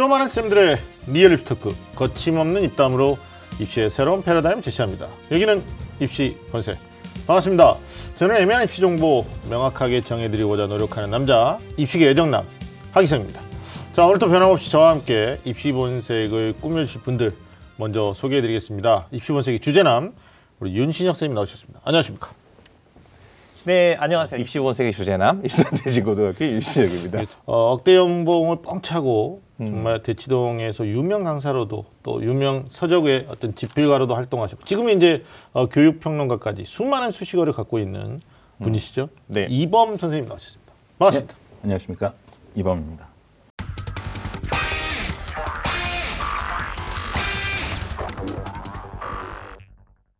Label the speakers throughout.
Speaker 1: 좀 아는 쌤들의 real 입시 talk 거침없는 입담으로 입시의 새로운 패러다임을 제시합니다. 여기는 입시 본색 반갑습니다. 저는 애매한 입시 정보 명확하게 정해드리고자 노력하는 남자 입시계 애정남 하기성입니다. 자 오늘도 변함없이 저와 함께 입시 본색을 꾸며주실 분들 먼저 소개해드리겠습니다. 입시 본색의 주제남 우리 윤신혁 선생님 나오셨습니다. 안녕하십니까?
Speaker 2: 네, 안녕하세요. 입시 본색의 주제남 일산대지고등학교 윤신혁입니다.
Speaker 1: 어, 억대 연봉을 뻥 차고 정말 대치동에서 유명 강사로도 또 유명 서적의 어떤 집필가로도 활동하셨고 지금은 이제 어, 교육평론가까지 수많은 수식어를 갖고 있는 분이시죠.
Speaker 2: 네.
Speaker 1: 이범 선생님 나오셨습니다. 반갑습니다.
Speaker 3: 안녕하십니까 이범입니다.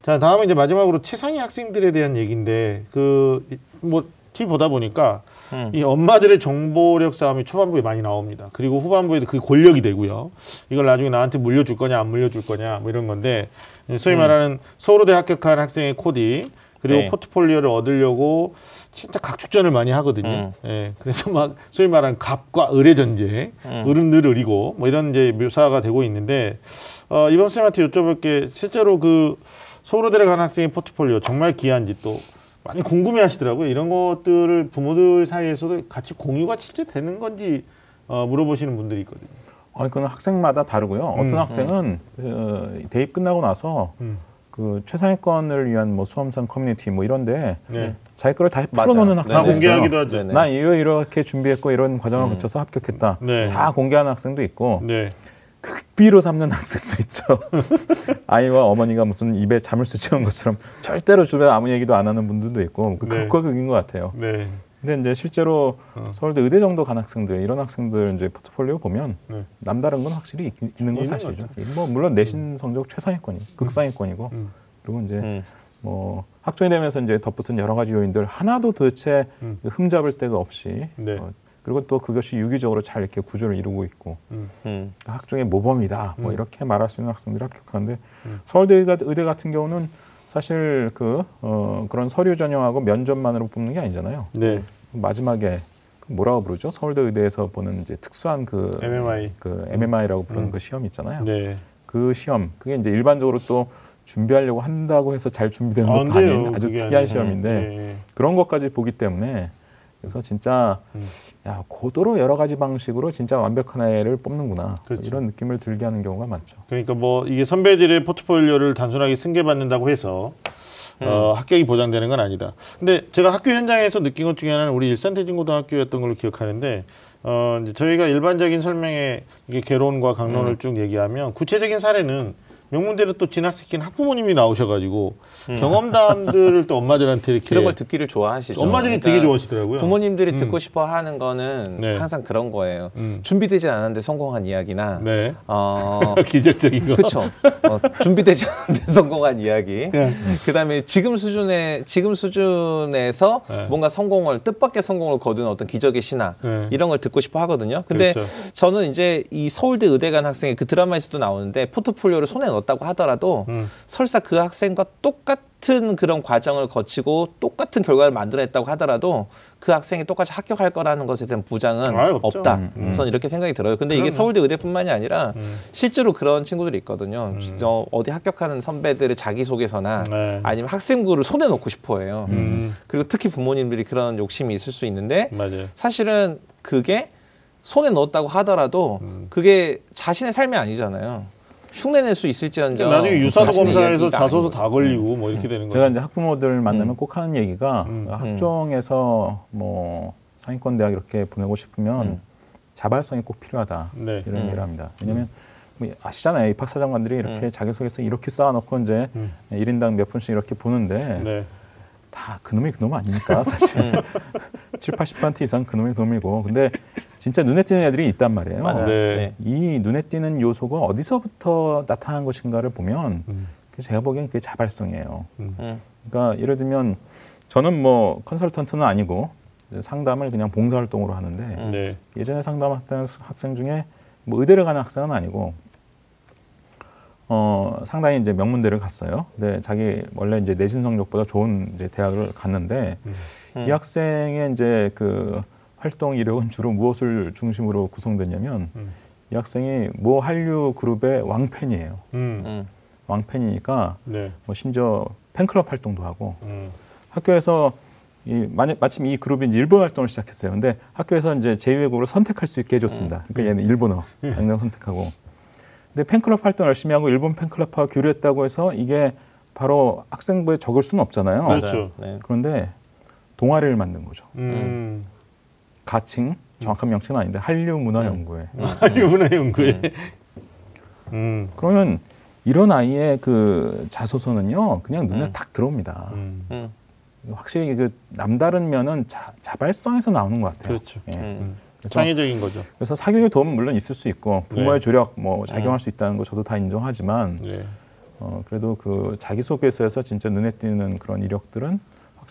Speaker 1: 자 다음은 이제 마지막으로 최상위 학생들에 대한 얘기인데 그 뭐 TV 보다 보니까
Speaker 2: 음.
Speaker 1: 이 엄마들의 정보력 싸움이 초반부에 많이 나옵니다. 그리고 후반부에도 그게 권력이 되고요. 이걸 나중에 나한테 물려줄 거냐 안 물려줄 거냐 뭐 이런 건데 소위 말하는 서울대 합격한 학생의 코디 그리고
Speaker 2: 네.
Speaker 1: 포트폴리오를 얻으려고 진짜 각축전을 많이 하거든요. 예, 그래서 막 소위 말하는 갑과 을의 전쟁, 을은 늘 을이고 뭐 이런 이제 묘사가 되고 있는데 어, 이번 쌤한테 여쭤볼 게 실제로 그 서울대를 간 학생의 포트폴리오 정말 귀한지 또 많이 궁금해 하시더라고요. 이런 것들을 부모들 사이에서도 같이 공유가 실제 되는 건지 어, 물어보시는 분들이 있거든요.
Speaker 3: 어, 그건 학생마다 다르고요. 어떤
Speaker 1: 음.
Speaker 3: 학생은 어, 대입 끝나고 나서
Speaker 1: 음.
Speaker 3: 그 최상위권을 위한 뭐 수험생 커뮤니티 뭐 이런데
Speaker 1: 네.
Speaker 3: 자기 거를 다. 풀어놓는
Speaker 2: 네,
Speaker 1: 다
Speaker 3: 학생도
Speaker 1: 공개하기도
Speaker 3: 있어요.
Speaker 1: 하죠.
Speaker 2: 네네.
Speaker 3: 난 이러 이렇게 준비했고 이런 과정을
Speaker 2: 음.
Speaker 3: 거쳐서 합격했다.
Speaker 1: 네.
Speaker 3: 다 공개하는 학생도 있고
Speaker 1: 네.
Speaker 3: 극비로 삼는 학생도 있죠. 아이와 어머니가 무슨 입에 자물쇠 채운 것처럼 절대로 주변에 아무 얘기도 안 하는 분들도 있고 그
Speaker 1: 네.
Speaker 3: 극과 극인 것 같아요.
Speaker 1: 네.
Speaker 3: 근데 이제 실제로
Speaker 1: 어.
Speaker 3: 서울대 의대 정도 간 학생들 이런 학생들 이제 포트폴리오 보면
Speaker 1: 네.
Speaker 3: 남다른 건 확실히 있, 있는 건 사실이죠. 뭐 물론 내신 성적 최상위권이 극상위권이고
Speaker 1: 음.
Speaker 3: 그리고 이제
Speaker 2: 음.
Speaker 3: 뭐 학종이 되면서 이제 덧붙은 여러 가지 요인들 하나도 도대체
Speaker 1: 음.
Speaker 3: 흠잡을 데가 없이
Speaker 1: 네.
Speaker 3: 어, 그리고 또 그것이 유기적으로 잘 이렇게 구조를 이루고 있고
Speaker 1: 음.
Speaker 2: 음.
Speaker 3: 학종의 모범이다 뭐
Speaker 1: 음.
Speaker 3: 이렇게 말할 수 있는 학생들이 합격하는데
Speaker 1: 음.
Speaker 3: 서울대 의대, 같은 경우는 사실 그 어, 그런 서류 전형하고 면접만으로 뽑는 게 아니잖아요.
Speaker 1: 네.
Speaker 3: 마지막에 그 뭐라고 부르죠? 서울대 의대에서 보는 이제 특수한 그
Speaker 1: MMI.
Speaker 3: 그 MMI라고 부르는
Speaker 1: 음.
Speaker 3: 그 시험 있잖아요.
Speaker 1: 네.
Speaker 3: 그 시험 그게 이제 일반적으로 또 준비하려고 한다고 해서 잘 준비되는
Speaker 1: 아,
Speaker 3: 것도
Speaker 1: 안 돼요.
Speaker 3: 아닌 아주 특이한
Speaker 1: 아니에요.
Speaker 3: 시험인데
Speaker 1: 네.
Speaker 3: 그런 것까지 보기 때문에 그래서 진짜
Speaker 1: 음.
Speaker 3: 야 고도로 여러 가지 방식으로 진짜 완벽한 애를 뽑는구나
Speaker 1: 그렇죠.
Speaker 3: 이런 느낌을 들게 하는 경우가 많죠.
Speaker 1: 그러니까 뭐 이게 선배들의 포트폴리오를 단순하게 승계받는다고 해서 어, 합격이 보장되는 건 아니다. 근데 제가 학교 현장에서 느낀 것 중에 하나는 우리 일산대진고등학교였던 걸로 기억하는데 어, 이제 저희가 일반적인 설명에 이게 개론과 강론을 쭉 얘기하면 구체적인 사례는 명문대로 또 진학시킨 학부모님이 나오셔가지고 경험담들을 또 엄마들한테 이렇게
Speaker 2: 그런 걸 듣기를 좋아하시죠.
Speaker 1: 엄마들이
Speaker 2: 그러니까
Speaker 1: 되게 좋아하시더라고요.
Speaker 2: 부모님들이
Speaker 1: 음.
Speaker 2: 듣고 싶어 하는 거는
Speaker 1: 네.
Speaker 2: 항상 그런 거예요.
Speaker 1: 음.
Speaker 2: 준비되지 않았는데 성공한 이야기나
Speaker 1: 네.
Speaker 2: 어,
Speaker 1: 기적적인 거.
Speaker 2: 그렇죠. 어, 준비되지 않는데 성공한 이야기.
Speaker 1: 네.
Speaker 2: 그다음에 지금 수준의 지금 수준에서
Speaker 1: 네.
Speaker 2: 뭔가 성공을 뜻밖의 성공을 거둔 어떤 기적의 신화
Speaker 1: 네.
Speaker 2: 이런 걸 듣고 싶어 하거든요. 근데
Speaker 1: 그렇죠.
Speaker 2: 저는 이제 이 서울대 의대 간 학생이 그 드라마에서도 나오는데 포트폴리오를 손에 넣 었다고 하더라도
Speaker 1: 음.
Speaker 2: 설사 그 학생과 똑같은 그런 과정을 거치고 똑같은 결과를 만들어냈다고 하더라도 그 학생이 똑같이 합격할 거라는 것에 대한 보장은
Speaker 1: 아유, 없죠.
Speaker 2: 없다.
Speaker 1: 음, 음.
Speaker 2: 저는 이렇게 생각이 들어요. 근데 이게
Speaker 1: 그럼요.
Speaker 2: 서울대 의대뿐만이 아니라
Speaker 1: 음.
Speaker 2: 실제로 그런 친구들이 있거든요. 저 어디 합격하는 선배들의 자기소개서나
Speaker 1: 네.
Speaker 2: 아니면 학생부를 손에 넣고 싶어 해요.
Speaker 1: 음.
Speaker 2: 그리고 특히 부모님들이 그런 욕심이 있을 수 있는데
Speaker 1: 맞아요.
Speaker 2: 사실은 그게 손에 넣었다고 하더라도
Speaker 1: 음.
Speaker 2: 그게 자신의 삶이 아니잖아요. 흉내낼 수 있을지언정
Speaker 1: 나중에 유사도
Speaker 2: 자신의
Speaker 1: 검사에서 자소서 다 걸리고 뭐 이렇게 되는
Speaker 3: 제가
Speaker 1: 거죠.
Speaker 3: 이제 학부모들 만나면 꼭 하는 얘기가
Speaker 1: 음.
Speaker 3: 학종에서 뭐 상위권 대학 이렇게 보내고 싶으면
Speaker 2: 음.
Speaker 3: 자발성이 꼭 필요하다
Speaker 1: 네.
Speaker 3: 이런
Speaker 2: 음.
Speaker 3: 얘기를 합니다. 왜냐하면 뭐 아시잖아요 입학사정관들이 이렇게 자기소개서 이렇게 쌓아놓고 이제
Speaker 1: 음.
Speaker 3: 일 1인당 몇 분씩 이렇게 보는데
Speaker 1: 네.
Speaker 3: 다 그놈이 그놈 아닙니까 사실
Speaker 2: 음.
Speaker 3: 7, 80% 이상 그놈이 그놈이고 근데 진짜 눈에 띄는 애들이 있단 말이에요.
Speaker 2: 맞아요.
Speaker 1: 네.
Speaker 2: 네.
Speaker 3: 이 눈에 띄는 요소가 어디서부터 나타난 것인가를 보면
Speaker 1: 음.
Speaker 3: 그래서 제가 보기엔 그게 자발성이에요.
Speaker 2: 음.
Speaker 3: 그러니까 예를 들면 저는 뭐 컨설턴트는 아니고 상담을 그냥 봉사활동으로 하는데
Speaker 2: 음.
Speaker 1: 네.
Speaker 3: 예전에 상담했던 학생 중에 뭐 의대를 가는 학생은 아니고 어 상당히 이제 명문대를 갔어요. 근데 자기 원래 이제 내신 성적보다 좋은 이제 대학을 갔는데
Speaker 1: 음.
Speaker 3: 이 학생의 이제 그 활동 이력은 주로 무엇을 중심으로 구성됐냐면
Speaker 1: 음.
Speaker 3: 이 학생이 모 한류 그룹의 왕팬이에요.
Speaker 1: 음.
Speaker 2: 음.
Speaker 3: 왕팬이니까
Speaker 1: 네.
Speaker 3: 뭐 심지어 팬클럽 활동도 하고
Speaker 1: 음.
Speaker 3: 학교에서 이 마- 마침 이 그룹이 이제 일본 활동을 시작했어요. 근데 학교에서 이제 제2외국어를 선택할 수 있게 해줬습니다. 그러니까 얘는 일본어 당장 선택하고. 근데 팬클럽 활동 열심히 하고 일본 팬클럽하고 교류했다고 해서 이게 바로 학생부에 적을 수는 없잖아요.
Speaker 1: 그렇죠.
Speaker 2: 네.
Speaker 3: 그런데 동아리를 만든 거죠.
Speaker 1: 음.
Speaker 3: 가칭 정확한 명칭은 아닌데 한류 문화 연구회.
Speaker 1: 한류 문화 연구에. 음.
Speaker 3: 그러면 이런 아이의 그 자소서는요 그냥 눈에
Speaker 2: 음.
Speaker 3: 탁 들어옵니다.
Speaker 1: 음.
Speaker 2: 음.
Speaker 3: 확실히 그 남다른 면은 자, 자발성에서 나오는 것 같아요.
Speaker 1: 그렇죠.
Speaker 3: 예.
Speaker 1: 창의적인 거죠.
Speaker 3: 그래서 사교육의 도움은 물론 있을 수 있고 부모의
Speaker 1: 네.
Speaker 3: 조력 뭐 작용할 수 있다는 거 저도 다 인정하지만
Speaker 1: 네.
Speaker 3: 어, 그래도 그 자기소개서에서 진짜 눈에 띄는 그런 이력들은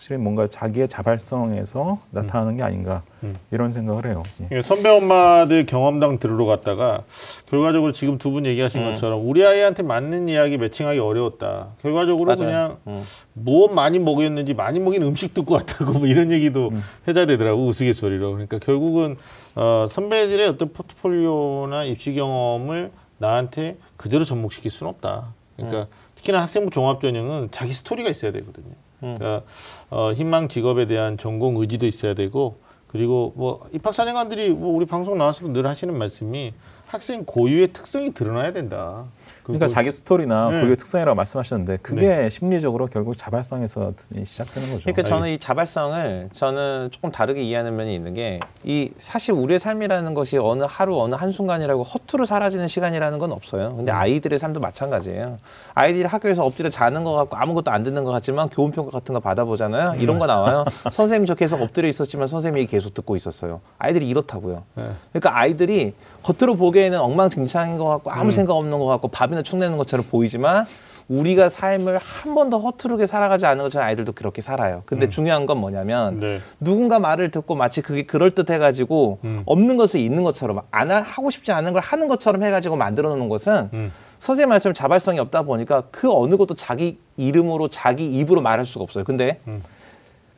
Speaker 3: 확실히 뭔가 자기의 자발성에서 나타나는 게 아닌가
Speaker 1: 음.
Speaker 3: 이런 생각을 해요. 예.
Speaker 1: 이게 선배 엄마들 경험당 들으러 갔다가 결과적으로 지금 두 분 얘기하신
Speaker 2: 음.
Speaker 1: 것처럼 우리 아이한테 맞는 이야기 매칭하기 어려웠다. 결과적으로
Speaker 2: 맞아요.
Speaker 1: 그냥
Speaker 2: 음.
Speaker 1: 무엇 많이 먹였는지 많이 먹인 음식 듣고 왔다고 뭐 이런 얘기도
Speaker 2: 음.
Speaker 1: 해야 되더라고 우스갯소리로. 그러니까 결국은 어, 선배들의 어떤 포트폴리오나 입시 경험을 나한테 그대로 접목시킬 수는 없다. 그러니까 특히나 학생부 종합전형은 자기 스토리가 있어야 되거든요.
Speaker 2: 음.
Speaker 1: 그러니까 어, 희망 직업에 대한 전공 의지도 있어야 되고 그리고 뭐 입학 사령관들이 뭐 우리 방송 나와서도 늘 하시는 말씀이 학생 고유의 특성이 드러나야 된다.
Speaker 3: 그러니까
Speaker 1: 그-
Speaker 3: 자기 스토리나
Speaker 1: 네.
Speaker 3: 고유의 특성이라고 말씀하셨는데 그게 심리적으로 결국 자발성에서 시작되는 거죠.
Speaker 2: 그러니까 저는 이 자발성을 저는 조금 다르게 이해하는 면이 있는 게 이 사실 우리의 삶이라는 것이 어느 하루 어느 한 순간이라고 허투루 사라지는 시간이라는 건 없어요. 근데 아이들의 삶도 마찬가지예요. 아이들이 학교에서 엎드려 자는 것 같고 아무것도 안 듣는 것 같지만 교훈 평가 같은 거 받아보잖아요. 이런 거 나와요. 선생님 저 계속 엎드려 있었지만 선생님이 계속 듣고 있었어요. 아이들이 이렇다고요.
Speaker 1: 네.
Speaker 2: 그러니까 아이들이 겉으로 보기에는 엉망진창인 것 같고 아무 생각 없는 것 같고 밥이나 축내는 것처럼 보이지만 우리가 삶을 한 번도 허투루게 살아가지 않은 것처럼 아이들도 그렇게 살아요. 근데 중요한 건 뭐냐면
Speaker 1: 네.
Speaker 2: 누군가 말을 듣고 마치 그게 그럴 듯 해가지고
Speaker 1: 음.
Speaker 2: 없는 것을 있는 것처럼 안 하- 하고 싶지 않은 걸 하는 것처럼 해가지고 만들어 놓는 것은
Speaker 1: 음.
Speaker 2: 선생님 말처럼 자발성이 없다 보니까 그 어느 것도 자기 이름으로 자기 입으로 말할 수가 없어요. 근데
Speaker 1: 음.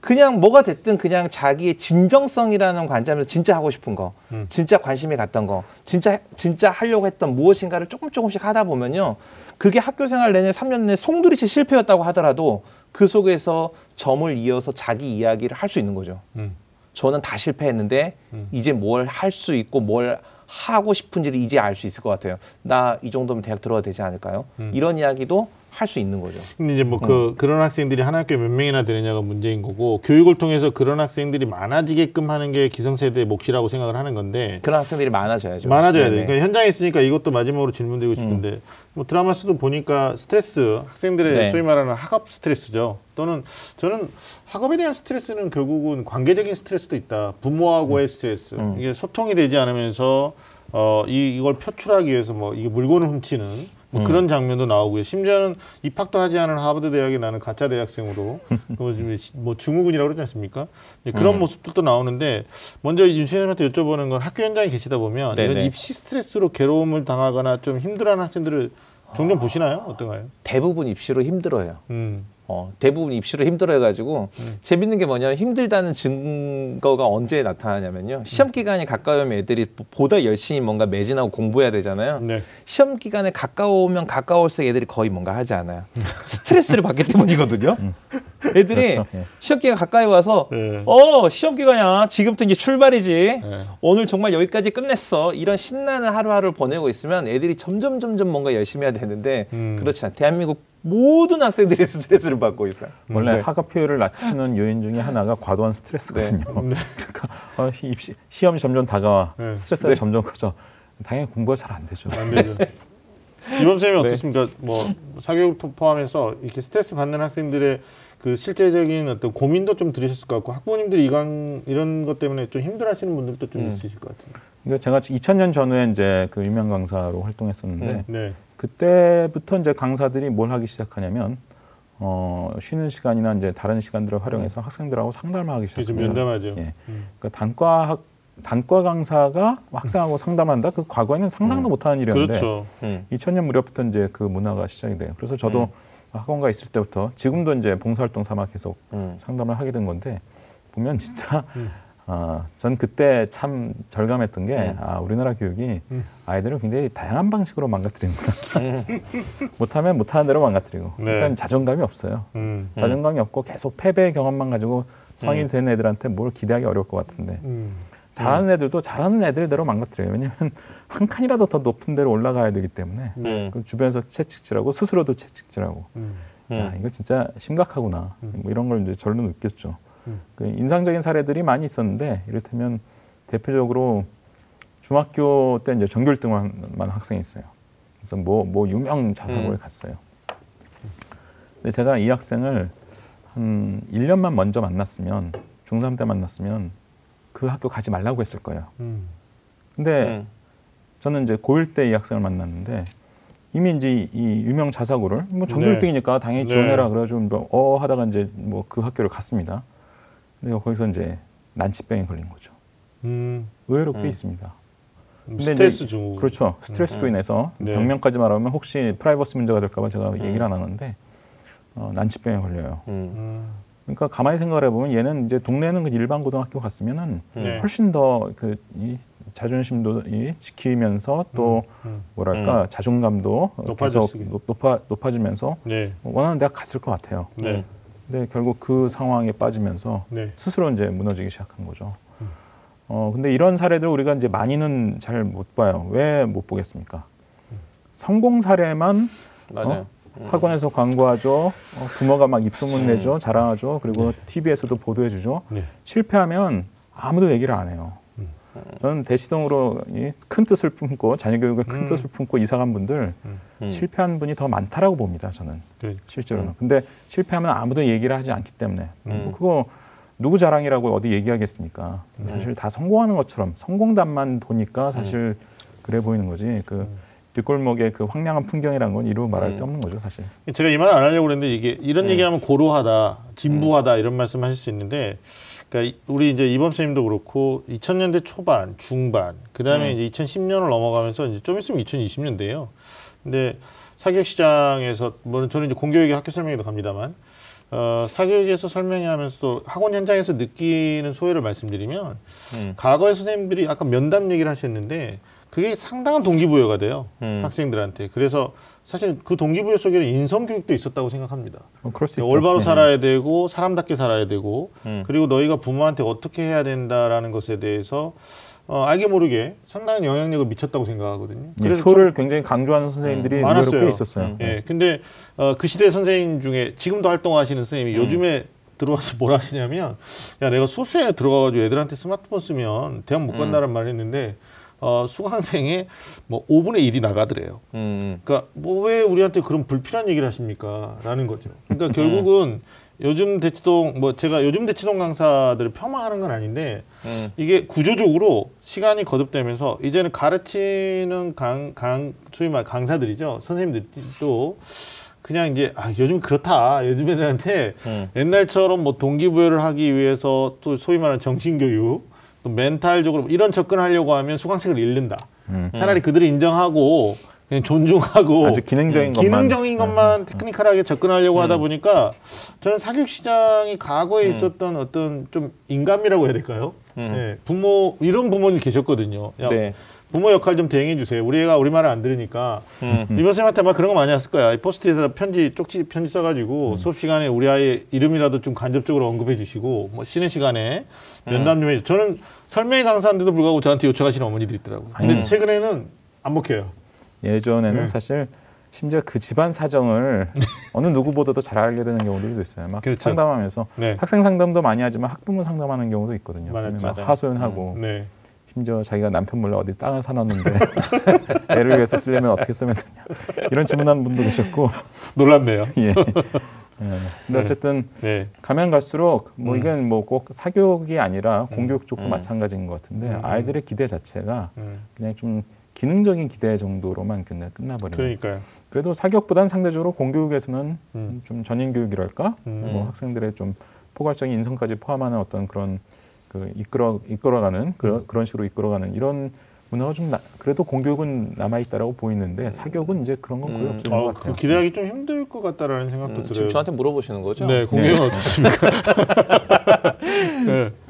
Speaker 2: 그냥 뭐가 됐든 그냥 자기의 진정성이라는 관점에서 진짜 하고 싶은 거,
Speaker 1: 음.
Speaker 2: 진짜 관심이 갔던 거, 진짜 진짜 하려고 했던 무엇인가를 조금 조금씩 하다 보면요. 그게 학교 생활 내내 3년 내내 송두리째 실패였다고 하더라도 그 속에서 점을 이어서 자기 이야기를 할 수 있는 거죠.
Speaker 1: 음.
Speaker 2: 저는 다 실패했는데
Speaker 1: 음.
Speaker 2: 이제 뭘 할 수 있고 뭘 하고 싶은지를 이제 알 수 있을 것 같아요. 나 이 정도면 대학 들어가도 되지 않을까요?
Speaker 1: 음.
Speaker 2: 이런 이야기도 할 수 있는 거죠.
Speaker 1: 근데 이제 뭐그 그런 학생들이 한 학교에 몇 명이나 되느냐가 문제인 거고 교육을 통해서 그런 학생들이 많아지게끔 하는 게 기성세대의 몫이라고 생각을 하는 건데
Speaker 2: 그런 학생들이 많아져야죠.
Speaker 1: 많아져야 돼.
Speaker 2: 음.
Speaker 1: 그러니까 현장에 있으니까 이것도 마지막으로 질문드리고 싶은데 뭐 드라마스도 보니까 스트레스 학생들의
Speaker 2: 네.
Speaker 1: 소위 말하는 학업 스트레스죠. 또는 저는 학업에 대한 스트레스는 결국은 관계적인 스트레스도 있다. 부모하고의 스트레스.
Speaker 2: 음.
Speaker 1: 이게 소통이 되지 않으면서 어, 이, 이걸 표출하기 위해서 뭐 이게 물건을 훔치는 뭐
Speaker 2: 음.
Speaker 1: 그런 장면도 나오고요. 심지어는 입학도 하지 않은 하버드 대학에 나는 가짜 대학생으로 뭐뭐 증후군이라고 그러지 않습니까? 그런
Speaker 2: 음.
Speaker 1: 모습들도 나오는데 먼저 윤채현한테 여쭤보는 건 학교 현장에 계시다 보면 이런
Speaker 2: 네네.
Speaker 1: 입시 스트레스로 괴로움을 당하거나 좀 힘들어하는 학생들을 종종 보시나요? 어떤가요?
Speaker 2: 대부분 입시로 힘들어요.
Speaker 1: 음,
Speaker 2: 어, 대부분 입시로 힘들어해가지고
Speaker 1: 음.
Speaker 2: 재밌는 게 뭐냐면 힘들다는 증거가 언제 나타나냐면요. 시험 기간이 가까우면 애들이 보다 열심히 뭔가 매진하고 공부해야 되잖아요.
Speaker 1: 네.
Speaker 2: 시험 기간에 가까우면 가까울수록 애들이 거의 뭔가 하지 않아요. 스트레스를 받기 때문이거든요. 애들이
Speaker 3: 그렇죠. 예.
Speaker 2: 시험 기간 가까이 와서
Speaker 1: 네.
Speaker 2: 어 시험 기간이야 지금부터 이제 출발이지
Speaker 1: 네.
Speaker 2: 오늘 정말 여기까지 끝냈어 이런 신나는 하루하루를 보내고 있으면 애들이 점점 점점 뭔가 열심히 해야 되는데
Speaker 1: 음.
Speaker 2: 그렇지 않아 대한민국 모든 학생들이 스트레스를 받고 있어요.
Speaker 3: 원래
Speaker 2: 네.
Speaker 3: 학업 효율을 낮추는 요인 중에 하나가 과도한 스트레스거든요. 그러니까 어, 시- 입시, 시험이 점점 다가와
Speaker 1: 네.
Speaker 3: 스트레스가
Speaker 2: 네.
Speaker 3: 점점 커져 당연히 공부가 잘 안 되죠.
Speaker 1: 안 되죠. 이범 쌤이
Speaker 2: 네.
Speaker 1: 어떻습니까? 뭐 사교육 포함해서 이렇게 스트레스 받는 학생들의 그 실제적인 어떤 고민도 좀 들으셨을 것 같고 학부모님들이 이강 이런 것 때문에 좀 힘들어하시는 분들도 좀
Speaker 2: 음.
Speaker 1: 있으실 것 같아요.
Speaker 3: 근데 제가 2000년 전후에 이제 그 유명 강사로 활동했었는데
Speaker 2: 음.
Speaker 1: 네.
Speaker 3: 그때부터 이제 강사들이 뭘 하기 시작하냐면 어, 쉬는 시간이나 이제 다른 시간들을 활용해서 학생들하고 상담을 하기
Speaker 1: 좀
Speaker 3: 시작합니다.
Speaker 1: 면담하죠.
Speaker 3: 예.
Speaker 1: 음.
Speaker 3: 그러니까 단과 학, 단과 강사가 학생하고 상담한다. 그 과거에는 상상도 못하는 일이었는데
Speaker 1: 그렇죠.
Speaker 2: 음.
Speaker 3: 2000년 무렵부터 이제 그 문화가 시작이 돼요. 그래서 저도 학원가 있을 때부터 지금도 이제 봉사활동 삼아 계속
Speaker 2: 음.
Speaker 3: 상담을 하게 된 건데 보면 진짜
Speaker 1: 음.
Speaker 3: 아, 전 그때 참 절감했던 게
Speaker 2: 음.
Speaker 3: 아, 우리나라 교육이
Speaker 1: 음.
Speaker 3: 아이들을 굉장히 다양한 방식으로 망가뜨리는구나.
Speaker 2: 음.
Speaker 3: 못하면 못하는 대로 망가뜨리고
Speaker 1: 네.
Speaker 3: 일단 자존감이 없어요.
Speaker 1: 음.
Speaker 3: 자존감이 없고 계속 패배의 경험만 가지고 성인 된 애들한테 뭘 기대하기 어려울 것 같은데
Speaker 1: 음.
Speaker 3: 잘하는 애들도 잘하는 애들대로 망가뜨려요. 왜냐하면 한 칸이라도 더 높은 데로 올라가야 되기 때문에
Speaker 1: 네.
Speaker 3: 그 주변에서 채찍질하고 스스로도 채찍질하고
Speaker 1: 음.
Speaker 3: 야 이거 진짜 심각하구나
Speaker 1: 음.
Speaker 3: 뭐 이런 걸 이제 절로 느꼈죠.
Speaker 1: 음.
Speaker 3: 그 인상적인 사례들이 많이 있었는데 이를테면 대표적으로 중학교 때 이제 전교 1등만 학생이 있어요. 그래서 뭐뭐 유명 자사고에
Speaker 2: 음.
Speaker 3: 갔어요. 근데 제가 이 학생을 한 1년만 먼저 만났으면 중3 때 만났으면 그 학교 가지 말라고 했을 거예요.
Speaker 1: 음.
Speaker 3: 근데
Speaker 2: 음.
Speaker 3: 저는 이제 고1 때 이 학생을 만났는데 이미 이제 이 유명 자사고를 뭐 전교
Speaker 1: 네.
Speaker 3: 1등이니까 당연히
Speaker 1: 네.
Speaker 3: 지원해라 그래가지고 뭐 어 하다가 이제 뭐 그 학교를 갔습니다. 근데 거기서 이제 난치병에 걸린 거죠.
Speaker 1: 음.
Speaker 3: 의외로 꽤
Speaker 2: 음.
Speaker 3: 있습니다. 근데
Speaker 1: 스트레스 증후.
Speaker 3: 그렇죠. 스트레스로
Speaker 2: 음.
Speaker 3: 인해서
Speaker 1: 네.
Speaker 3: 병명까지 말하면 혹시 프라이버시 문제가 될까봐 제가
Speaker 2: 음.
Speaker 3: 얘기를 안 하는데 어, 난치병에 걸려요.
Speaker 2: 음.
Speaker 1: 음.
Speaker 3: 그러니까 가만히 생각을 해보면 얘는 이제 동네는 그 일반 고등학교 갔으면은
Speaker 1: 네.
Speaker 3: 훨씬 더그 이 자존심도 이 지키면서 또
Speaker 1: 음.
Speaker 3: 뭐랄까 자존감도
Speaker 1: 높아졌으니.
Speaker 3: 계속 높- 높아 높아지면서
Speaker 1: 네.
Speaker 3: 원하는 데가 갔을 것 같아요.
Speaker 1: 네.
Speaker 3: 근데 결국 그 상황에 빠지면서
Speaker 1: 네.
Speaker 3: 스스로 이제 무너지기 시작한 거죠.
Speaker 1: 음.
Speaker 3: 어 근데 이런 사례들 우리가 이제 많이는 잘 못 봐요. 왜 못 보겠습니까? 성공 사례만
Speaker 2: 맞아요. 음.
Speaker 3: 학원에서 광고하죠. 어, 부모가 막 입소문
Speaker 2: 음.
Speaker 3: 내죠. 자랑하죠. 그리고 TV에서도 보도해주죠.
Speaker 1: 네.
Speaker 3: 실패하면 아무도 얘기를 안 해요.
Speaker 1: 음.
Speaker 3: 저는 대시동으로 이큰 뜻을 품고 자녀 교육에 큰
Speaker 1: 음.
Speaker 3: 뜻을 품고 이사간 분들
Speaker 2: 음.
Speaker 3: 실패한 분이 더 많다라고 봅니다. 저는
Speaker 1: 네.
Speaker 3: 실제로는.
Speaker 2: 음.
Speaker 3: 근데 실패하면 아무도 얘기를 하지 않기 때문에
Speaker 2: 음.
Speaker 3: 뭐 그거 누구 자랑이라고 어디 얘기하겠습니까?
Speaker 1: 음.
Speaker 3: 사실 다 성공하는 것처럼 성공담만 보니까 사실 그래 보이는 거지. 그
Speaker 1: 음.
Speaker 3: 뒷골목의 그 황량한 풍경이란 건 이루 말할 게
Speaker 2: 음.
Speaker 3: 없는 거죠, 사실.
Speaker 1: 제가 이 말 안 하려고 그랬는데 이게 이런
Speaker 2: 음.
Speaker 1: 얘기하면 고루하다, 진부하다 이런 말씀 하실 수 있는데 그러니까 이- 우리 이제 이범 선생님도 그렇고 2000년대 초반, 중반, 그다음에
Speaker 2: 음.
Speaker 1: 이제 2010년을 넘어가면서 이제 좀 있으면 2020년대예요. 근데 사교육 시장에서 뭐 저는 이제 공교육의 학교 설명회도 갑니다만 어, 사교육에서 설명회 하면서도 학원 현장에서 느끼는 소외를 말씀드리면
Speaker 2: 음.
Speaker 1: 과거의 선생님들이 아까 면담 얘기를 하셨는데 그게 상당한 동기부여가 돼요.
Speaker 2: 음.
Speaker 1: 학생들한테. 그래서 사실 그 동기부여 속에는 인성 교육도 있었다고 생각합니다.
Speaker 3: 뭐 그럴 수 있죠.
Speaker 1: 올바로
Speaker 3: 네.
Speaker 1: 살아야 되고 사람답게 살아야 되고
Speaker 2: 음.
Speaker 1: 그리고 너희가 부모한테 어떻게 해야 된다라는 것에 대해서 어, 알게 모르게 상당한 영향력을 미쳤다고 생각하거든요.
Speaker 3: 예,
Speaker 1: 그래서
Speaker 3: 효를 굉장히 강조하는 선생님들이
Speaker 1: 음, 많았어요.
Speaker 3: 꽤 있었어요.
Speaker 2: 음.
Speaker 1: 예, 근데 어, 그 시대 선생님 중에 지금도 활동하시는 선생님이
Speaker 2: 음.
Speaker 1: 요즘에 들어와서 뭘 하시냐면 야 내가 수업 시간에 들어가가지고 애들한테 스마트폰 쓰면 대학 못
Speaker 2: 음.
Speaker 1: 간다는 말을 했는데 어, 수강생의 뭐 5분의 1이 나가더래요.
Speaker 2: 음.
Speaker 1: 그러니까 뭐 왜 우리한테 그런 불필요한 얘기를 하십니까?라는 거죠.
Speaker 2: 음.
Speaker 1: 그러니까 결국은 요즘 대치동 뭐 제가 요즘 대치동 강사들을 폄하하는 건 아닌데
Speaker 2: 음.
Speaker 1: 이게 구조적으로 시간이 거듭되면서 이제는 가르치는 강, 강 소위 말 강사들이죠 선생님들도 그냥 이제 아 요즘 그렇다 요즘 애들한테
Speaker 2: 음.
Speaker 1: 옛날처럼 뭐 동기부여를 하기 위해서 또 소위 말하는 정신교육 또 멘탈적으로 이런 접근하려고 하면 수강생을 잃는다
Speaker 3: 음.
Speaker 1: 차라리 그들이 인정하고 그냥 존중하고
Speaker 3: 아주 기능적인 것만.
Speaker 1: 기능적인 것만 테크니컬하게 접근하려고 하다 보니까 저는 사교육 시장이 과거에
Speaker 2: 음.
Speaker 1: 있었던 어떤 좀 인감이라고 해야 될까요?
Speaker 2: 음.
Speaker 1: 네, 부모 이런 부모님 계셨거든요. 야,
Speaker 2: 네.
Speaker 1: 부모 역할 좀 대행해 주세요. 우리 애가 우리 말을 안 들으니까
Speaker 2: 음.
Speaker 1: 이번 선생님한테 막 그런 거 많이 했을 거야. 이 포스트잇에다 편지 쪽지 편지 써가지고 수업 시간에 우리 아이 이름이라도 좀 간접적으로 언급해 주시고 뭐 쉬는 시간에 면담 좀 해. 저는 설명회 강사인데도 불구하고 저한테 요청하시는 어머니들이 있더라고요. 근데
Speaker 2: 음.
Speaker 1: 최근에는 안 먹혀요.
Speaker 3: 예전에는
Speaker 1: 네.
Speaker 3: 사실 심지어 그 집안 사정을 어느 누구보다도 잘 알게 되는 경우들도 있어요. 막
Speaker 1: 그렇죠.
Speaker 3: 상담하면서
Speaker 1: 네.
Speaker 3: 학생 상담도 많이 하지만 학부모 상담하는 경우도 있거든요.
Speaker 1: 맞아요.
Speaker 3: 하소연하고
Speaker 1: 네.
Speaker 3: 심지어 자기가 남편 몰래 어디 땅을 사놨는데 애를 위해서 쓰려면 어떻게 쓰면 되냐 이런 질문하는 분도 계셨고
Speaker 1: 놀랍네요.
Speaker 3: 예. 예. 근데 어쨌든
Speaker 1: 네.
Speaker 3: 가면 갈수록 뭐
Speaker 1: 음.
Speaker 3: 이건 뭐 꼭 사교육이 아니라 공교육 쪽도
Speaker 2: 음.
Speaker 3: 마찬가지인 것 같은데
Speaker 1: 음.
Speaker 3: 아이들의 기대 자체가
Speaker 1: 음.
Speaker 3: 그냥 좀 기능적인 기대 정도로만 그냥 끝나버리는
Speaker 1: 그러니까요.
Speaker 3: 그래도 사교육보다는 상대적으로 공교육에서는
Speaker 1: 음.
Speaker 3: 좀 전인 교육이랄까
Speaker 1: 음.
Speaker 3: 뭐 학생들의 좀 포괄적인 인성까지 포함하는 어떤 그런 그 이끌어 이끌어가는 그런 그런 식으로 이끌어가는 이런 문화가 좀 나, 그래도 공교육은 남아 있다라고 보이는데 사교육은 이제 그런 건 거의
Speaker 2: 음.
Speaker 3: 없어진
Speaker 1: 어,
Speaker 3: 것 같아요.
Speaker 1: 그 기대하기 좀 힘들 것 같다라는 생각도
Speaker 2: 음,
Speaker 1: 들어요.
Speaker 2: 지금 저한테 물어보시는 거죠?
Speaker 1: 네, 공교육은 어떻습니까?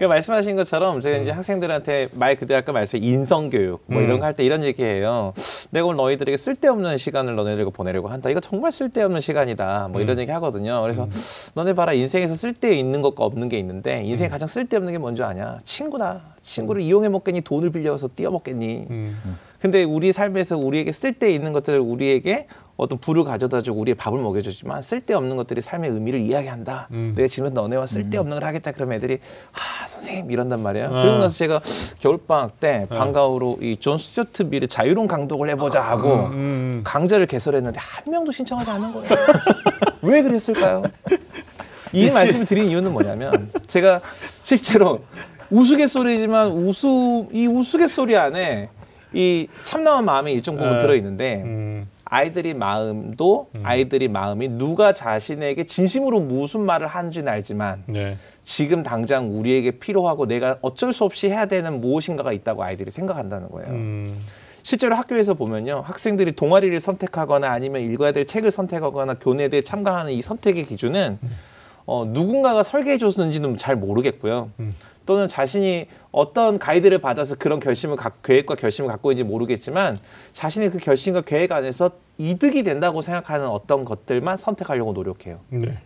Speaker 1: 네.
Speaker 2: 그 말씀하신 것처럼 제가 이제 학생들한테 말 그대로 아까 말씀해 인성 교육 뭐
Speaker 1: 음.
Speaker 2: 이런 거 할 때 이런 얘기해요. 내가 오늘 너희들에게 쓸데없는 시간을 너네들과 보내려고 한다. 이거 정말 쓸데없는 시간이다. 뭐 이런 얘기 하거든요. 그래서 너네 봐라 인생에서 쓸데 있는 것과 없는 게 있는데 인생에 가장 쓸데없는 게 뭔지 아냐? 친구다. 친구를 이용해 먹겠니? 돈을 빌려서 띄어 먹겠니?
Speaker 1: 음.
Speaker 2: 근데 우리 삶에서 우리에게 쓸데 있는 것들을 우리에게 어떤 부를 가져다주고 우리의 밥을 먹여주지만 쓸데없는 것들이 삶의 의미를 이야기한다.
Speaker 1: 음.
Speaker 2: 내가 지금 너네와 쓸데없는 걸 하겠다. 그럼 애들이 아 선생님 이런단 말이에요.
Speaker 1: 아.
Speaker 2: 그리고 나서 제가 겨울방학 때 방과후로 이 존 스튜어트 밀의 자유론 강독을 해보자 하고
Speaker 1: 음.
Speaker 2: 강좌를 개설했는데 한 명도 신청하지 않은 거예요. 왜 그랬을까요? 이 말씀을 드린 이유는 뭐냐면 제가 실제로 우스갯소리지만 우스 이 우스갯소리 안에 이 참담한 마음이 일정 부분
Speaker 1: 네.
Speaker 2: 들어 있는데
Speaker 1: 음.
Speaker 2: 아이들이 마음도 아이들이 마음이 누가 자신에게 진심으로 무슨 말을 하는지는 알지만
Speaker 1: 네.
Speaker 2: 지금 당장 우리에게 필요하고 내가 어쩔 수 없이 해야 되는 무엇인가가 있다고 아이들이 생각한다는 거예요.
Speaker 1: 음.
Speaker 2: 실제로 학교에서 보면요. 학생들이 동아리를 선택하거나 아니면 읽어야 될 책을 선택하거나 교내에 참가하는 이 선택의 기준은 어, 누군가가 설계해 줬는지는 잘 모르겠고요.
Speaker 1: 음.
Speaker 2: 또는 자신이 어떤 가이드를 받아서 그런 결심을 각, 계획과 결심을 갖고 있는지 모르겠지만 자신의 그 결심과 계획 안에서 이득이 된다고 생각하는 어떤 것들만 선택하려고 노력해요.
Speaker 1: 네.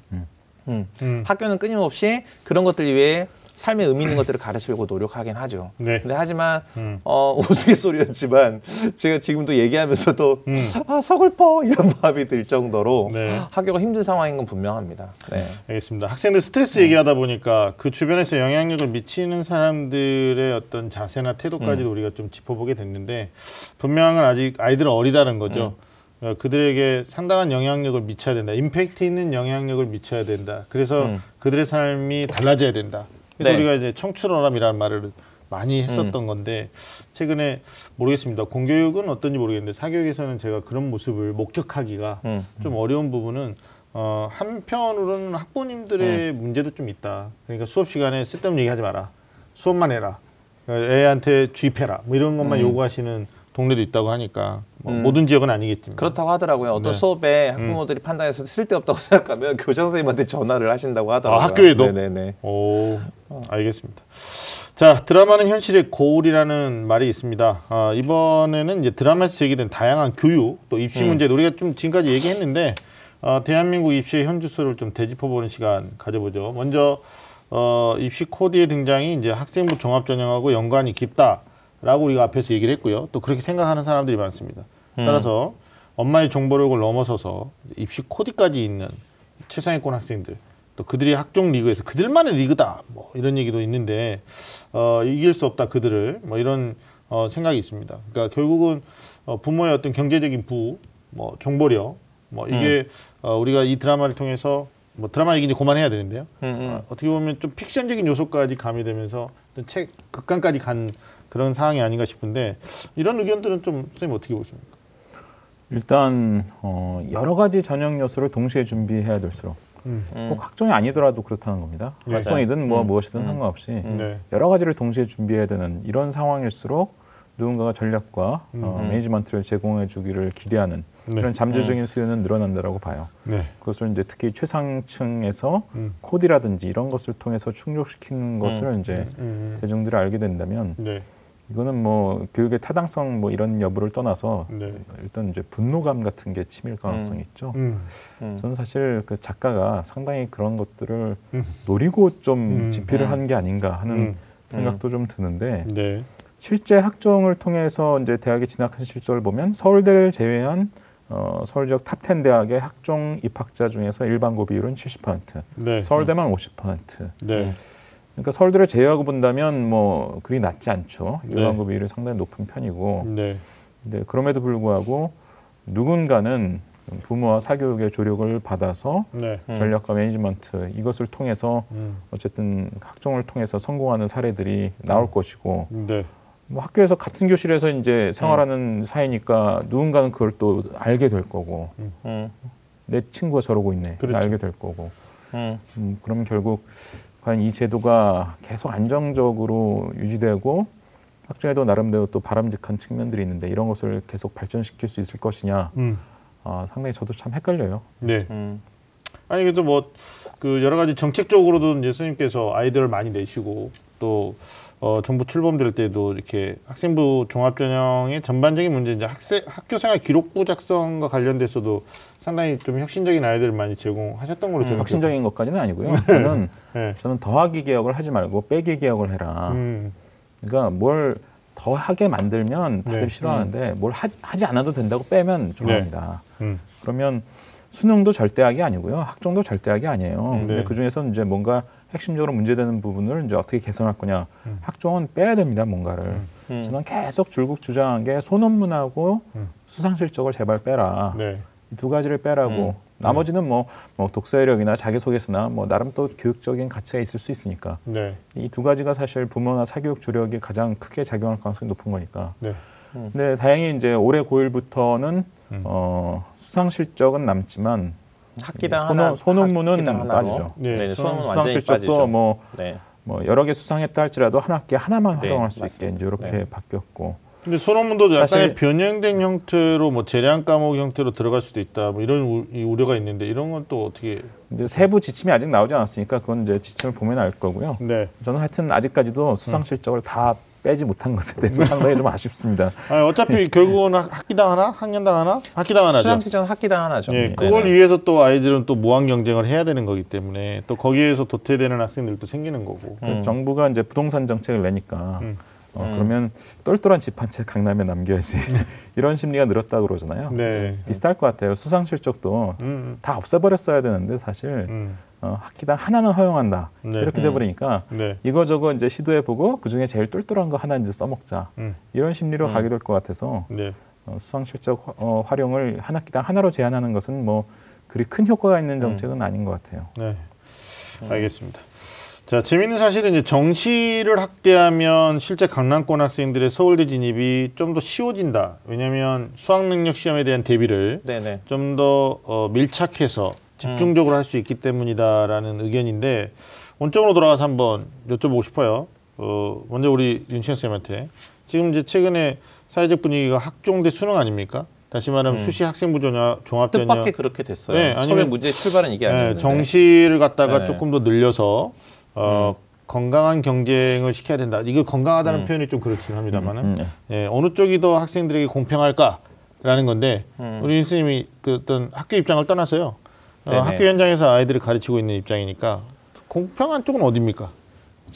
Speaker 2: 음.
Speaker 1: 음.
Speaker 2: 학교는 끊임없이 그런 것들 이외에 삶의 의미 있는 것들을 가르치려고 노력하긴 하죠.
Speaker 1: 네.
Speaker 2: 근데 하지만
Speaker 1: 음.
Speaker 2: 어, 우스갯소리였지만 제가 지금도 얘기하면서도
Speaker 1: 음.
Speaker 2: 아 서글퍼 이런 마음이 들 정도로
Speaker 1: 네.
Speaker 2: 학교가 힘든 상황인 건 분명합니다. 네.
Speaker 1: 알겠습니다. 학생들 스트레스 얘기하다 보니까 그 주변에서 영향력을 미치는 사람들의 어떤 자세나 태도까지도 우리가 좀 짚어보게 됐는데 분명한 건 아직 아이들은 어리다는 거죠. 어, 그들에게 상당한 영향력을 미쳐야 된다. 임팩트 있는 영향력을 미쳐야 된다. 그래서
Speaker 2: 음.
Speaker 1: 그들의 삶이 달라져야 된다. 그래서
Speaker 2: 네.
Speaker 1: 우리가 이제 청출어람이라는 말을 많이 했었던 건데 최근에 모르겠습니다. 공교육은 어떤지 모르겠는데 사교육에서는 제가 그런 모습을 목격하기가
Speaker 2: 음.
Speaker 1: 좀 어려운 부분은 어, 한편으로는 학부모님들의
Speaker 2: 음.
Speaker 1: 문제도 좀 있다. 그러니까 수업 시간에 쓸데없는 얘기하지 마라. 수업만 해라. 그러니까 애한테 주입해라. 뭐 이런 것만
Speaker 2: 음.
Speaker 1: 요구하시는 동네도 있다고 하니까 뭐
Speaker 2: 음.
Speaker 1: 모든 지역은 아니겠지만
Speaker 2: 그렇다고 하더라고요. 어떤
Speaker 1: 네.
Speaker 2: 수업에 학부모들이 판단해서 쓸데없다고 생각하면 교장 선생님한테 전화를 하신다고 하더라고요.
Speaker 1: 아, 학교에도?
Speaker 2: 네네네.
Speaker 1: 오, 알겠습니다. 자, 드라마는 현실의 거울이라는 말이 있습니다. 아, 이번에는 이제 드라마에서 제기된 다양한 교육 또 입시
Speaker 2: 음.
Speaker 1: 문제 우리가 좀 지금까지 얘기했는데 어, 대한민국 입시의 현주소를 좀 되짚어보는 시간 가져보죠. 먼저 어, 입시 코드의 등장이 이제 학생부 종합전형하고 연관이 깊다 라고 우리가 앞에서 얘기를 했고요. 또 그렇게 생각하는 사람들이 많습니다.
Speaker 2: 음.
Speaker 1: 따라서 엄마의 정보력을 넘어서서 입시 코드까지 있는 최상위권 학생들 또 그들이 학종 리그에서 그들만의 리그다 뭐 이런 얘기도 있는데 어, 이길 수 없다 그들을 뭐 이런 어, 생각이 있습니다. 그러니까 결국은 어, 부모의 어떤 경제적인 부, 뭐 정보력, 뭐 이게 어, 우리가 이 드라마를 통해서 뭐 드라마 얘기 이제 그만해야 되는데요.
Speaker 2: 음, 음.
Speaker 1: 어, 어떻게 보면 좀 픽션적인 요소까지 가미되면서 어떤 책 극강까지 간 그런 상황이 아닌가 싶은데 이런 의견들은 좀 선생님 어떻게 보십니까?
Speaker 3: 일단 어, 여러 가지 전형 요소를 동시에 준비해야 될수록
Speaker 1: 음.
Speaker 2: 음.
Speaker 3: 꼭 학종이 아니더라도 그렇다는 겁니다.
Speaker 1: 네.
Speaker 3: 학종이든 뭐
Speaker 2: 음.
Speaker 3: 무엇이든
Speaker 2: 음.
Speaker 3: 상관없이
Speaker 1: 네.
Speaker 3: 여러 가지를 동시에 준비해야 되는 이런 상황일수록 누군가가 전략과 어,
Speaker 2: 음.
Speaker 3: 매니지먼트를 제공해 주기를 기대하는
Speaker 1: 네.
Speaker 3: 이런 잠재적인 수요는 늘어난다라고 봐요.
Speaker 1: 네.
Speaker 3: 그것을 이제 특히 최상층에서
Speaker 1: 음.
Speaker 3: 코디라든지 이런 것을 통해서 충족시키는 것을 이제
Speaker 1: 음.
Speaker 3: 대중들이 알게 된다면
Speaker 1: 네.
Speaker 3: 이거는 뭐 교육의 타당성 뭐 이런 여부를 떠나서
Speaker 1: 네.
Speaker 3: 일단 이제 분노감 같은 게 치밀 가능성이 있죠.
Speaker 1: 음.
Speaker 2: 음.
Speaker 3: 저는 사실 그 작가가 상당히 그런 것들을
Speaker 1: 음.
Speaker 3: 노리고 좀
Speaker 1: 음.
Speaker 3: 집필을
Speaker 2: 음.
Speaker 3: 한게 아닌가 하는
Speaker 1: 음.
Speaker 3: 생각도 좀 드는데
Speaker 1: 네.
Speaker 3: 실제 학종을 통해서 이제 대학에 진학한 실적을 보면 서울대를 제외한 어, 서울 지역 top 10 대학의 학종 입학자 중에서 일반고 비율은 70%,
Speaker 1: 네.
Speaker 3: 서울대만 50%.
Speaker 1: 네.
Speaker 3: 그러니까 서울대를 제외하고 본다면 뭐 그리 낮지 않죠.
Speaker 1: 네.
Speaker 3: 일반고 비율이 상당히 높은 편이고.
Speaker 1: 네.
Speaker 3: 근데 그럼에도 불구하고 누군가는 부모와 사교육의 조력을 받아서
Speaker 1: 네.
Speaker 2: 음.
Speaker 3: 전략과 매니지먼트 이것을 통해서
Speaker 1: 음.
Speaker 3: 어쨌든 학종을 통해서 성공하는 사례들이 나올 것이고
Speaker 1: 네.
Speaker 3: 뭐 학교에서 같은 교실에서 이제 생활하는 사이니까 누군가는 그걸 또 알게 될 거고
Speaker 2: 음.
Speaker 3: 내 친구가 저러고 있네
Speaker 1: 그렇죠.
Speaker 3: 알게 될 거고
Speaker 2: 음.
Speaker 3: 음, 그럼 결국 과연 이 제도가 계속 안정적으로 유지되고 학종에도 나름대로 또 바람직한 측면들이 있는데 이런 것을 계속 발전시킬 수 있을 것이냐
Speaker 1: 음.
Speaker 3: 아, 상당히 저도 참 헷갈려요.
Speaker 1: 네.
Speaker 2: 음.
Speaker 1: 아니 그래도 뭐 그 여러 가지 정책적으로도 이제 스님께서 아이디어를 많이 내시고 또 어, 정부 출범될 때도 이렇게 학생부 종합전형의 전반적인 문제 이제 학생 학교 생활 기록부 작성과 관련돼서도 상당히 좀 혁신적인 아이디어를 많이 제공하셨던 걸로 저는
Speaker 3: 혁신적인 것까지는 아니고요. 저는
Speaker 1: 네.
Speaker 3: 저는 더하기 개혁을 하지 말고 빼기 개혁을 해라.
Speaker 1: 음.
Speaker 3: 그러니까 뭘 더하게 만들면 다들
Speaker 1: 네.
Speaker 3: 싫어하는데 뭘 하지, 하지 않아도 된다고 빼면 좋아합니다.
Speaker 1: 음.
Speaker 3: 그러면 수능도 절대악이 아니고요. 학종도 절대악이 아니에요.
Speaker 1: 네.
Speaker 3: 근데 그 중에서 이제 뭔가 핵심적으로 문제되는 부분을 이제 어떻게 개선할 거냐.
Speaker 1: 음.
Speaker 3: 학종은 빼야 됩니다, 뭔가를.
Speaker 2: 음.
Speaker 3: 저는 계속 줄국 주장한 게 소논문하고
Speaker 1: 음.
Speaker 3: 수상 실적을 제발 빼라.
Speaker 1: 네.
Speaker 3: 이두 가지를 빼라고.
Speaker 2: 음.
Speaker 3: 나머지는 뭐, 뭐 독서이력이나 자기소개서나 뭐 나름 또 교육적인 가치가 있을 수 있으니까
Speaker 1: 네.
Speaker 3: 이두 가지가 사실 부모나 사교육 조력이 가장 크게 작용할 가능성이 높은 거니까.
Speaker 1: 네.
Speaker 3: 근데 다행히 이제 올해 고1부터는
Speaker 1: 음.
Speaker 3: 어, 수상 실적은 남지만
Speaker 2: 학기당
Speaker 3: 소논-
Speaker 2: 하나,
Speaker 3: 소논문은
Speaker 2: 학기당.
Speaker 3: 빠지죠.
Speaker 1: 네,
Speaker 2: 네,
Speaker 3: 수상, 수상 실적도. 뭐,
Speaker 2: 네.
Speaker 3: 뭐 여러 개 수상했다 할지라도 한 학기에 하나만
Speaker 2: 네,
Speaker 3: 활용할 수
Speaker 2: 맞습니다.
Speaker 3: 있게 이제 이렇게
Speaker 2: 네.
Speaker 3: 바뀌었고
Speaker 1: 근데 소논문도 약간의
Speaker 3: 사실-
Speaker 1: 변형된 형태로 뭐 재량 과목 형태로 들어갈 수도 있다. 뭐 이런 우, 이 우려가 있는데 이런 건 또 어떻게?
Speaker 3: 이제 세부 지침이 아직 나오지 않았으니까 그건 이제 지침을 보면 알 거고요.
Speaker 1: 네.
Speaker 3: 저는 하여튼 아직까지도 수상 실적을 다 빼지 못한 것에 대해서 상당히 좀 아쉽습니다.
Speaker 1: 아니, 어차피 결국은 학- 학기당 하나, 학년당 하나, 학기당 하나죠.
Speaker 2: 수상 실적은 학기당 하나죠.
Speaker 1: 예,
Speaker 2: 네.
Speaker 1: 그걸
Speaker 2: 네.
Speaker 1: 위해서 또 아이들은 또 무한 경쟁을 해야 되는 거기 때문에 또 거기에서 도태되는 학생들도 생기는 거고.
Speaker 2: 음.
Speaker 3: 정부가 이제 부동산 정책을 내니까
Speaker 1: 음.
Speaker 3: 어,
Speaker 2: 음.
Speaker 3: 그러면 똘똘한 집 한 채 강남에 남겨야지 이런 심리가 늘었다 그러잖아요.
Speaker 1: 네.
Speaker 3: 비슷할 것 같아요. 수상 실적도
Speaker 1: 음,
Speaker 3: 다 없애버렸어야 되는데 사실
Speaker 1: 음,
Speaker 3: 어, 학기당 하나는 허용한다
Speaker 1: 네.
Speaker 3: 이렇게
Speaker 2: 음.
Speaker 3: 돼버리니까
Speaker 1: 네.
Speaker 3: 이거저거 이제 시도해보고 그 중에 제일 똘똘한 거 하나 이제 써먹자
Speaker 1: 음,
Speaker 3: 이런 심리로
Speaker 2: 음.
Speaker 3: 가게 될 것 같아서
Speaker 1: 네.
Speaker 3: 어, 수상 실적 화- 어, 활용을 한 학기당 하나로 제한하는 것은 뭐 그리 큰 효과가 있는 정책은 아닌 것 같아요.
Speaker 1: 네. 알겠습니다. 자, 재밌는 사실은 이제 정시를 확대하면 실제 강남권 학생들의 서울대 진입이 좀 더 쉬워진다. 왜냐하면 수학 능력 시험에 대한 대비를. 좀 더 어, 밀착해서 집중적으로 할수 있기 때문이다라는 의견인데 원점으로 돌아가서 한번 여쭤보고 싶어요. 어, 먼저 우리 윤치현 쌤한테 지금 이제 최근에 사회적 분위기가 학종대 수능 아닙니까? 다시 말하면
Speaker 2: 음.
Speaker 1: 수시 학생부 전형 종합전형
Speaker 2: 뜻밖의 그렇게 됐어요.
Speaker 1: 네,
Speaker 2: 처음에
Speaker 1: 아니면-
Speaker 2: 문제 출발은 이게
Speaker 1: 네,
Speaker 2: 아니었는데.
Speaker 1: 정시를 갖다가
Speaker 2: 네.
Speaker 1: 조금 더 늘려서 어, 건강한 경쟁을 시켜야 된다. 이거 건강하다는
Speaker 2: 음.
Speaker 1: 표현이 좀 그렇긴 합니다만은
Speaker 3: 음, 네.
Speaker 1: 예, 어느 쪽이 더 학생들에게 공평할까라는 건데
Speaker 2: 음.
Speaker 1: 우리 교수님이 그 어떤 학교 입장을 떠나서요. 어,
Speaker 2: 네네.
Speaker 1: 학교 현장에서 아이들을 가르치고 있는 입장이니까 공평한 쪽은 어디입니까?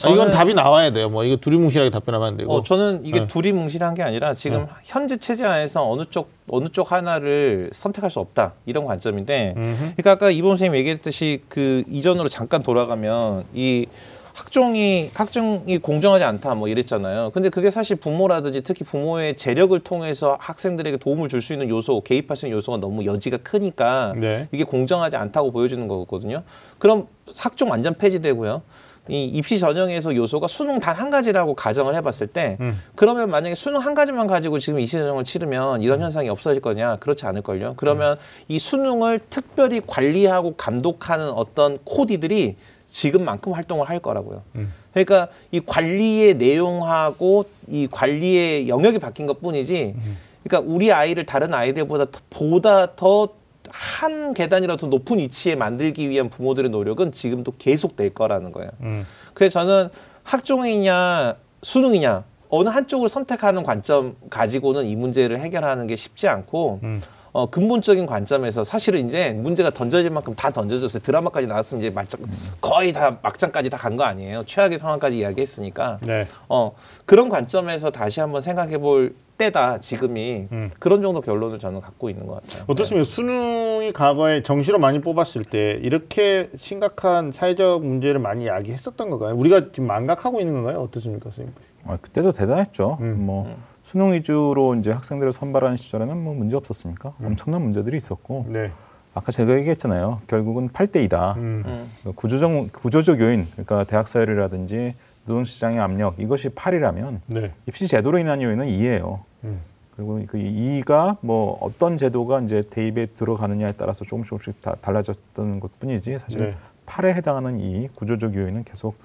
Speaker 1: 아, 이건 답이 나와야 돼요. 뭐 이거 두리뭉실하게 답변하면 안 되고.
Speaker 2: 어, 저는 이게
Speaker 1: 네.
Speaker 2: 둘이 뭉실한 게 아니라 지금 현재 체제 하에서 어느 쪽 어느 쪽 하나를 선택할 수 없다 이런 관점인데,
Speaker 1: 음흠.
Speaker 2: 그러니까 아까 이범 선생님 얘기했듯이 그 이전으로 잠깐 돌아가면 이 학종이 학종이 공정하지 않다 뭐 이랬잖아요. 근데 그게 사실 부모라든지 특히 부모의 재력을 통해서 학생들에게 도움을 줄 수 있는 요소, 개입할 수 있는 요소가 너무 여지가 크니까
Speaker 1: 네.
Speaker 2: 이게 공정하지 않다고 보여주는 거거든요. 그럼 학종 완전 폐지되고요. 이 입시 전형에서 요소가 수능 단 한 가지라고 가정을 해봤을 때
Speaker 1: 음.
Speaker 2: 그러면 만약에 수능 한 가지만 가지고 지금 입시 전형을 치르면 이런 현상이 없어질 거냐 그렇지 않을걸요. 그러면 이 수능을 특별히 관리하고 감독하는 어떤 코디들이 지금만큼 활동을 할 거라고요.
Speaker 1: 음.
Speaker 2: 그러니까 이 관리의 내용하고 이 관리의 영역이 바뀐 것 뿐이지 그러니까 우리 아이를 다른 아이들보다 더- 보다 더 한 계단이라도 높은 위치에 만들기 위한 부모들의 노력은 지금도 계속 될 거라는 거예요.
Speaker 1: 음.
Speaker 2: 그래서 저는 학종이냐 수능이냐 어느 한쪽을 선택하는 관점 가지고는 이 문제를 해결하는 게 쉽지 않고
Speaker 1: 음.
Speaker 2: 어, 근본적인 관점에서 사실은 이제 문제가 던져질 만큼 다 던져졌어요. 드라마까지 나왔으면 이제 막장, 거의 다 막장까지 다 간 거 아니에요. 최악의 상황까지 이야기했으니까.
Speaker 1: 네.
Speaker 2: 어, 그런 관점에서 다시 한번 생각해 볼 때다, 지금이.
Speaker 1: 음.
Speaker 2: 그런 정도 결론을 저는 갖고 있는 것 같아요.
Speaker 1: 어떻습니까? 수능이 과거에 정시로 많이 뽑았을 때 이렇게 심각한 사회적 문제를 많이 야기했었던 건가요? 우리가 지금 망각하고 있는 건가요? 어떻습니까, 선생님?
Speaker 3: 어, 그때도 대단했죠.
Speaker 1: 음.
Speaker 3: 뭐 수능 위주로 이제 학생들을 선발하는 시절에는 뭐 문제 없었습니까? 엄청난 문제들이 있었고
Speaker 1: 네.
Speaker 3: 아까 제가 얘기했잖아요. 결국은 8대 2다.
Speaker 1: 음.
Speaker 2: 음.
Speaker 3: 구조적 구조적 요인, 그러니까 대학 사회라든지 노동시장의 압력 이것이 8이라면
Speaker 1: 네.
Speaker 3: 입시 제도로 인한 요인은 2예요.
Speaker 1: 음.
Speaker 3: 그리고 그 2가 뭐 어떤 제도가 이제 대입에 들어가느냐에 따라서 조금씩 조금씩 다 달라졌던 것뿐이지 사실
Speaker 1: 네.
Speaker 3: 8에 해당하는 이 구조적 요인은 계속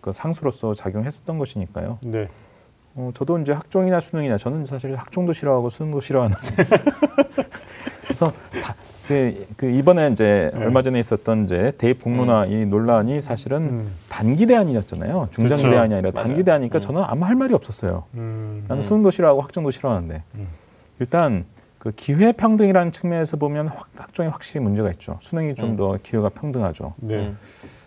Speaker 3: 그 상수로서 작용했었던 것이니까요.
Speaker 1: 네.
Speaker 3: 어, 저도 이제 학종이나 수능이나 저는 사실 학종도 싫어하고 수능도 싫어하는. 그래서 다, 그, 그 이번에 이제
Speaker 1: 네.
Speaker 3: 얼마 전에 있었던 이제 대입 공론화 이 논란이 사실은
Speaker 1: 음.
Speaker 3: 단기 대안이었잖아요. 중장
Speaker 1: 그렇죠.
Speaker 3: 대안이 아니라 단기
Speaker 2: 맞아요.
Speaker 3: 대안이니까
Speaker 2: 음.
Speaker 3: 저는 아무 할 말이 없었어요.
Speaker 1: 음.
Speaker 3: 나는 수능도 싫어하고 학종도 싫어하는데
Speaker 1: 음.
Speaker 3: 일단 그 기회 평등이라는 측면에서 보면 확, 학종이 확실히 문제가 있죠. 수능이 좀
Speaker 2: 음.
Speaker 3: 더 기회가 평등하죠.
Speaker 1: 네.
Speaker 2: 음.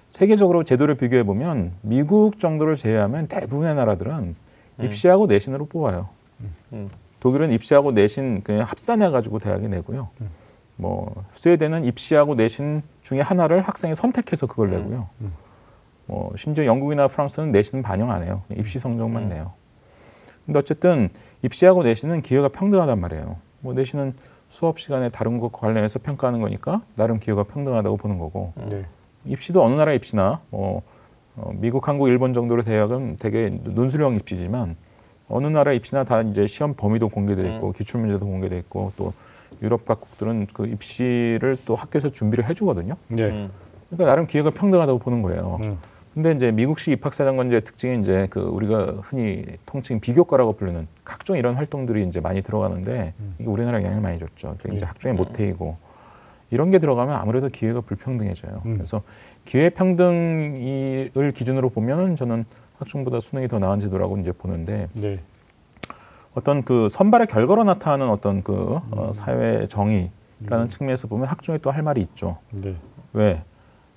Speaker 3: 세계적으로 제도를 비교해 보면 미국 정도를 제외하면 대부분의 나라들은
Speaker 2: 음.
Speaker 3: 입시하고 내신으로 뽑아요.
Speaker 2: 음.
Speaker 3: 독일은 입시하고 내신 그냥 합산해 가지고 대학이 내고요.
Speaker 1: 음.
Speaker 3: 뭐 스웨덴은 입시하고 내신 중에 하나를 학생이 선택해서 그걸 내고요.
Speaker 1: 음.
Speaker 3: 뭐 심지어 영국이나 프랑스는 내신 반영 안 해요. 입시 성적만
Speaker 2: 음.
Speaker 3: 내요. 근데 어쨌든 입시하고 내신은 기회가 평등하단 말이에요. 뭐 내신은 수업 시간에 다른 것과 관련해서 평가하는 거니까 나름 기회가 평등하다고 보는 거고
Speaker 1: 네.
Speaker 3: 입시도 어느 나라 입시나 뭐 어, 미국, 한국, 일본 정도의 대학은 되게 논술형 입시지만 어느 나라 입시나 다 이제 시험 범위도 공개돼 있고 기출 문제도 공개돼 있고 또 유럽 각국들은 그 입시를 또 학교에서 준비를 해주거든요.
Speaker 1: 네.
Speaker 2: 음.
Speaker 3: 그러니까 나름 기회가 평등하다고 보는 거예요.
Speaker 1: 음.
Speaker 3: 근데 이제 미국식 입학사정관제 특징이 이제 그 우리가 흔히 통칭 비교과라고 부르는 각종 이런 활동들이 이제 많이 들어가는데 이게 우리나라에 영향을 많이 줬죠. 그게 이제
Speaker 1: 네.
Speaker 3: 학종의 모태이고 이런 게 들어가면 아무래도 기회가 불평등해져요.
Speaker 1: 음.
Speaker 3: 그래서 기회 평등을 기준으로 보면은 저는 학종보다 수능이 더 나은 제도라고 이제 보는데
Speaker 1: 네.
Speaker 3: 어떤 그 선발의 결과로 나타나는 어떤 그 어, 사회 정의라는 측면에서 보면 학종에 또할 말이 있죠.
Speaker 1: 네.
Speaker 3: 왜?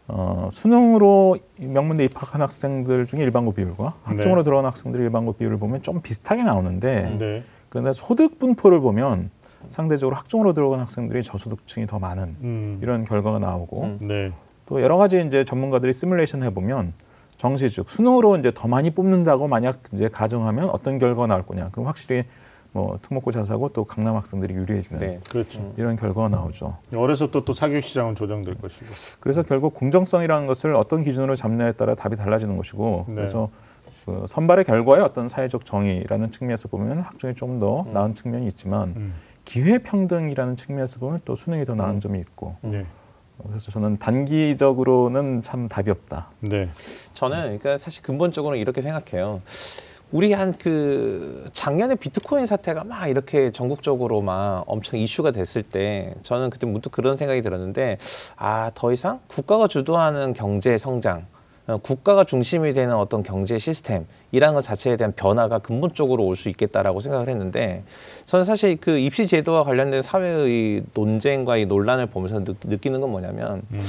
Speaker 3: 어, 수능으로 명문대 입학한 학생들 중에 일반고 비율과 학종으로 들어간 학생들의 일반고 비율을 보면 좀 비슷하게 나오는데
Speaker 1: 네.
Speaker 3: 그런데 소득 분포를 보면 상대적으로 학종으로 들어간 학생들이 저소득층이 더 많은
Speaker 1: 음.
Speaker 3: 이런 결과가 나오고
Speaker 2: 음.
Speaker 1: 네.
Speaker 3: 또 여러 가지 이제 전문가들이 시뮬레이션 해보면 정시 즉 수능으로 이제 더 많이 뽑는다고 만약 이제 가정하면 어떤 결과가 나올 거냐 그럼 확실히 뭐 특목고 자사고 또 강남 학생들이 유리해지는
Speaker 2: 네.
Speaker 1: 그렇죠.
Speaker 3: 이런 결과가 나오죠.
Speaker 1: 어려서 또, 또 사교육 시장은 조정될 것이고.
Speaker 3: 그래서 결국 공정성이라는 것을 어떤 기준으로 잡느냐에 따라 답이 달라지는 것이고
Speaker 1: 네.
Speaker 3: 그래서 그 선발의 결과의 어떤 사회적 정의라는 측면에서 보면 학종이 좀 더 나은 측면이 있지만
Speaker 1: 음.
Speaker 3: 기회 평등이라는 측면에서 보면 또 수능이 더 나은 점이 있고
Speaker 1: 네.
Speaker 3: 그래서 저는 단기적으로는 참 답이 없다.
Speaker 1: 네.
Speaker 2: 저는 그러니까 사실 근본적으로 이렇게 생각해요. 우리 한 그 작년에 비트코인 사태가 막 이렇게 전국적으로 막 엄청 이슈가 됐을 때 저는 그때 문득 그런 생각이 들었는데 아 더 이상 국가가 주도하는 경제 성장 어, 국가가 중심이 되는 어떤 경제 시스템이라는 것 자체에 대한 변화가 근본적으로 올 수 있겠다라고 생각을 했는데 저는 사실 그 입시 제도와 관련된 사회의 논쟁과 이 논란을 보면서 느, 느끼는 건 뭐냐면
Speaker 1: 음.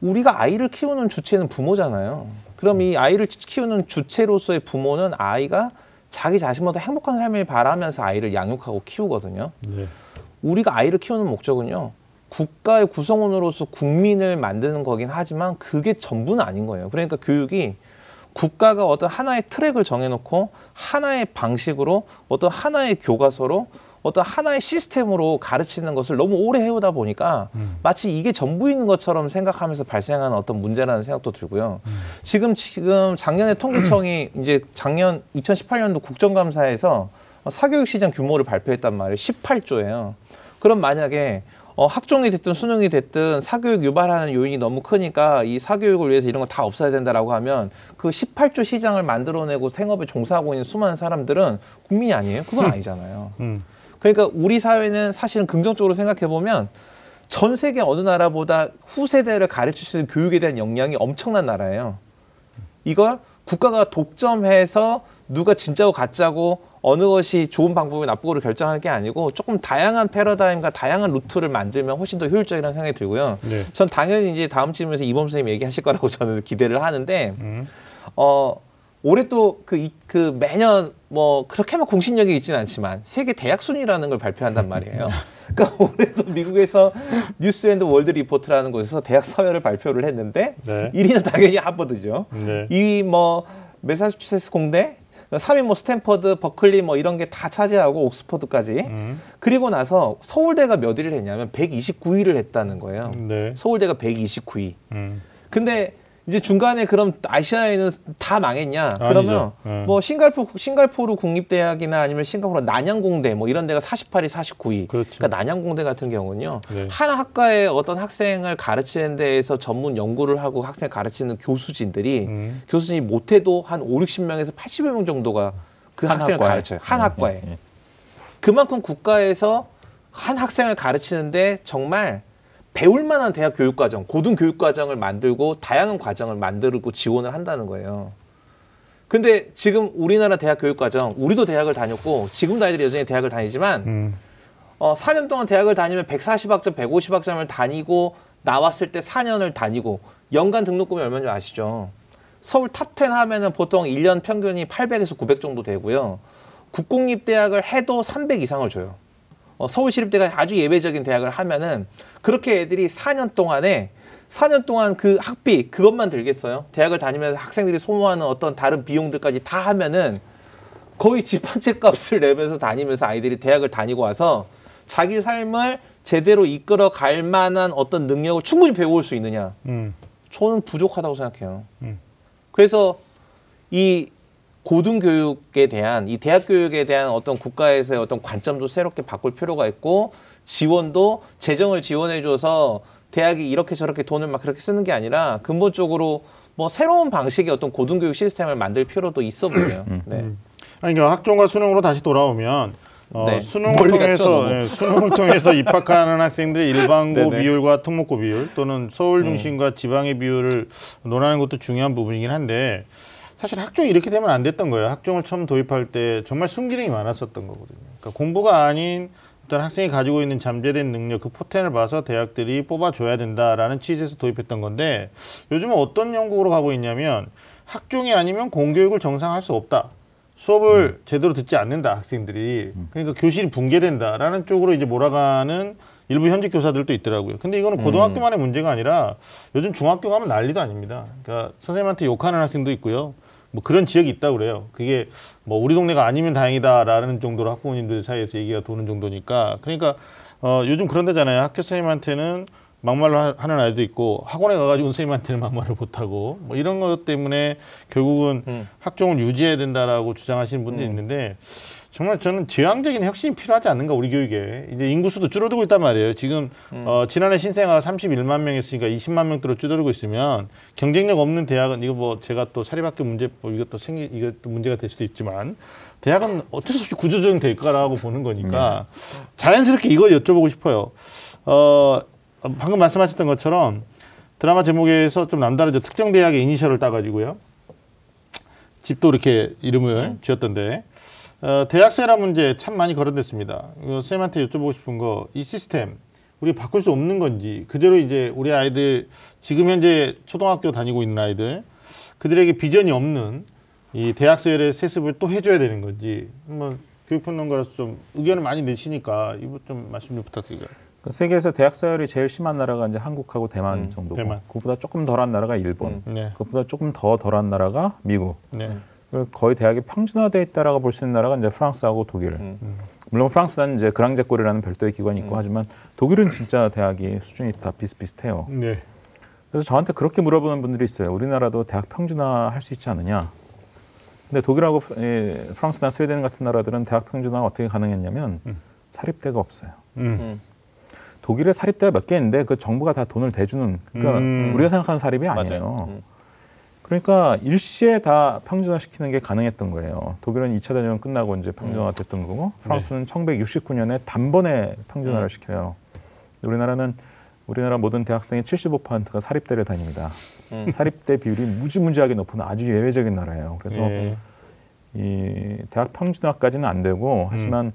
Speaker 2: 우리가 아이를 키우는 주체는 부모잖아요. 그럼 이 아이를 키우는 주체로서의 부모는 아이가 자기 자신보다 행복한 삶을 바라면서 아이를 양육하고 키우거든요.
Speaker 1: 네.
Speaker 2: 우리가 아이를 키우는 목적은요. 국가의 구성원으로서 국민을 만드는 거긴 하지만 그게 전부는 아닌 거예요. 그러니까 교육이 국가가 어떤 하나의 트랙을 정해놓고 하나의 방식으로 어떤 하나의 교과서로 어떤 하나의 시스템으로 가르치는 것을 너무 오래 해오다 보니까 마치 이게 전부인 것처럼 생각하면서 발생하는 어떤 문제라는 생각도 들고요. 지금 지금 작년에 통계청이 이제 작년 2018년도 국정감사에서 사교육 시장 규모를 발표했단 말이에요. 18조예요. 그럼 만약에 어, 학종이 됐든 수능이 됐든 사교육 유발하는 요인이 너무 크니까 이 사교육을 위해서 이런 거 다 없어야 된다라고 하면 그 18조 시장을 만들어내고 생업에 종사하고 있는 수많은 사람들은 국민이 아니에요? 그건 아니잖아요.
Speaker 1: 음.
Speaker 2: 그러니까 우리 사회는 사실은 긍정적으로 생각해 보면 전 세계 어느 나라보다 후세대를 가르칠 수 있는 교육에 대한 역량이 엄청난 나라예요. 이걸 국가가 독점해서 누가 진짜고 가짜고 어느 것이 좋은 방법이 나쁘고를 결정할 게 아니고 조금 다양한 패러다임과 다양한 루트를 만들면 훨씬 더 효율적이라는 생각이 들고요.
Speaker 1: 네.
Speaker 2: 전 당연히 이제 다음 질문에서 이범 선생님 얘기하실 거라고 저는 기대를 하는데
Speaker 1: 음.
Speaker 2: 어 올해 또그 그 매년 뭐 그렇게 막 공신력이 있지는 않지만 세계 대학 순위라는 걸 발표한단 말이에요. 그러니까 올해도 미국에서 News and World Report라는 곳에서 대학 서열을 발표를 했는데
Speaker 1: 네.
Speaker 2: 1위는 당연히 하버드죠.
Speaker 1: 네.
Speaker 2: 2위 뭐 매사추세츠 공대, 3위 뭐 스탠퍼드, 버클리 뭐 이런 게 다 차지하고 옥스퍼드까지.
Speaker 1: 음.
Speaker 2: 그리고 나서 서울대가 몇 위를 했냐면 129위를 했다는 거예요.
Speaker 1: 네.
Speaker 2: 서울대가 129위.
Speaker 1: 음.
Speaker 2: 근데 이제 중간에 그럼 아시아에는 다 망했냐? 그러면.
Speaker 1: 음.
Speaker 2: 뭐 싱가포르 싱가포르 국립대학이나 아니면 싱가포르 난양공대 뭐 이런 데가 48위, 49위.
Speaker 1: 그렇죠.
Speaker 2: 그러니까 난양공대 같은 경우는요.
Speaker 1: 네.
Speaker 2: 한 학과의 어떤 학생을 가르치는 데에서 전문 연구를 하고 학생을 가르치는 교수진들이
Speaker 1: 음.
Speaker 2: 교수진이 못 해도 한 5, 60명에서 80여 명 정도가
Speaker 3: 그한
Speaker 2: 학생을
Speaker 3: 학과에.
Speaker 2: 가르쳐요. 한
Speaker 3: 예,
Speaker 2: 학과에.
Speaker 3: 예, 예.
Speaker 2: 그만큼 국가에서 한 학생을 가르치는데 정말 배울 만한 대학 교육 과정, 고등 교육 과정을 만들고 다양한 과정을 만들고 지원을 한다는 거예요. 근데 지금 우리나라 대학 교육 과정, 우리도 대학을 다녔고 지금도 아이들이 여전히 대학을 다니지만
Speaker 1: 음.
Speaker 2: 어, 4년 동안 대학을 다니면 140학점, 150학점을 다니고 나왔을 때 4년을 다니고 연간 등록금이 얼마인지 아시죠? 서울 top10 하면은 보통 1년 평균이 800에서 900 정도 되고요. 국공립 대학을 해도 300 이상을 줘요. 어, 서울시립대가 아주 예외적인 대학을 하면은 그렇게 애들이 4년 동안에 4년 동안 그 학비 그것만 들겠어요. 대학을 다니면서 학생들이 소모하는 어떤 다른 비용들까지 다 하면은 거의 집 한 채 값을 내면서 다니면서 아이들이 대학을 다니고 와서 자기 삶을 제대로 이끌어 갈 만한 어떤 능력을 충분히 배워올 수 있느냐.
Speaker 1: 음.
Speaker 2: 저는 부족하다고 생각해요.
Speaker 1: 음.
Speaker 2: 그래서 이 고등교육에 대한 이 대학 교육에 대한 어떤 국가에서의 어떤 관점도 새롭게 바꿀 필요가 있고 지원도 재정을 지원해줘서 대학이 이렇게 저렇게 돈을 막 그렇게 쓰는 게 아니라 근본적으로 뭐 새로운 방식의 어떤 고등교육 시스템을 만들 필요도 있어 보여요. 네.
Speaker 1: 아니, 그러니까 학종과 수능으로 다시 돌아오면 어,
Speaker 2: 네.
Speaker 1: 수능을
Speaker 2: 갔죠,
Speaker 1: 통해서
Speaker 2: 너무.
Speaker 1: 예, 수능을 통해서 입학하는 학생들의 일반고
Speaker 2: 네네. 음.
Speaker 1: 비율과 특목고 비율 또는 서울 중심과 지방의 비율을 논하는 것도 중요한 부분이긴 한데 사실 학종이 이렇게 되면 안 됐던 거예요. 학종을 처음 도입할 때 정말 순기능이 많았었던 거거든요. 그러니까 공부가 아닌 어떤 학생이 가지고 있는 잠재된 능력, 그 포텐을 봐서 대학들이 뽑아줘야 된다라는 취지에서 도입했던 건데 요즘은 어떤 영국으로 가고 있냐면 학종이 아니면 공교육을 정상할 수 없다. 수업을 제대로 듣지 않는다 학생들이 그러니까 교실이 붕괴된다라는 쪽으로 이제 몰아가는 일부 현직 교사들도 있더라고요. 근데 이거는 고등학교만의 문제가 아니라 요즘 중학교 가면 난리도 아닙니다. 그러니까 선생님한테 욕하는 학생도 있고요. 뭐 그런 지역이 있다 그래요. 그게 뭐 우리 동네가 아니면 다행이다라는 정도로 학부모님들 사이에서 얘기가 도는 정도니까 그러니까 어 요즘 그런 데잖아요. 학교 선생님한테는 막말로 하- 하는 아이도 있고 학원에 가가지고 선생님한테는 막말을 못하고 뭐 이런 것 때문에 결국은
Speaker 2: 음.
Speaker 1: 학종을 유지해야 된다라고 주장하시는 분들이 있는데 정말 저는 제왕적인 혁신이 필요하지 않는가 우리 교육에 이제 인구수도 줄어들고 있단 말이에요. 지금 어, 지난해 신생아가 31만 명이었으니까 20만 명대로 줄어들고 있으면 경쟁력 없는 대학은 이거 뭐 제가 또 사립학교 문제법 이것도 생기 이것도 문제가 될 수도 있지만 대학은 어쩔 수 없이 구조조정 될 거라고 보는 거니까 자연스럽게 이거 여쭤보고 싶어요. 어, 방금 말씀하셨던 것처럼 드라마 제목에서 좀 남다르죠. 특정 대학의 이니셜을 따가지고요. 집도 이렇게 이름을 지었던데 어, 대학생이라는 문제 참 많이 거론됐습니다. 선생님한테 여쭤보고 싶은 거 이 시스템 우리 바꿀 수 없는 건지 그대로 이제 우리 아이들 지금 현재 초등학교 다니고 있는 아이들 그들에게 비전이 없는 이 대학생의 세습을 또 해줘야 되는 건지 한번 교육평론가로서 좀 의견을 많이 내시니까 이거 좀 말씀 좀 부탁드릴게요.
Speaker 3: 그 세계에서 대학 서열이 제일 심한 나라가 이제 한국하고 대만
Speaker 2: 음,
Speaker 3: 정도고
Speaker 1: 대만.
Speaker 3: 그보다 조금 덜한 나라가 일본,
Speaker 1: 네,
Speaker 3: 그보다 조금 더 덜한 나라가 미국.
Speaker 1: 네,
Speaker 3: 거의 대학이 평준화돼 있다라고 볼 수 있는 나라가 이제 프랑스하고 독일.
Speaker 2: 음.
Speaker 3: 물론 프랑스는 이제 그랑제꼴이라는 별도의 기관이 있고 하지만 독일은 진짜 대학이 수준이 다 비슷비슷해요.
Speaker 1: 네,
Speaker 3: 그래서 저한테 그렇게 물어보는 분들이 있어요. 우리나라도 대학 평준화 할 수 있지 않느냐. 근데 독일하고 프- 예, 프랑스나 스웨덴 같은 나라들은 대학 평준화가 어떻게 가능했냐면 사립대가 없어요.
Speaker 1: 음,
Speaker 2: 음.
Speaker 3: 독일에 사립대가 몇 개 있는데 그 정부가 다 돈을 대주는 그러니까
Speaker 1: 음.
Speaker 3: 우리가 생각하는 사립이. 아니에요.
Speaker 2: 음.
Speaker 3: 그러니까 일시에 다 평준화 시키는 게 가능했던 거예요. 독일은 2차 대전 끝나고 이제 평준화 됐던 거고 프랑스는 1969년에 단번에 평준화를
Speaker 2: 음.
Speaker 3: 시켜요. 우리나라는 우리나라 모든 대학생의 75%가 사립대를 다닙니다.
Speaker 2: 음.
Speaker 3: 사립대 비율이 무지무지하게 높은 아주 예외적인 나라예요. 그래서
Speaker 1: 예.
Speaker 3: 이 대학 평준화까지는 안 되고 하지만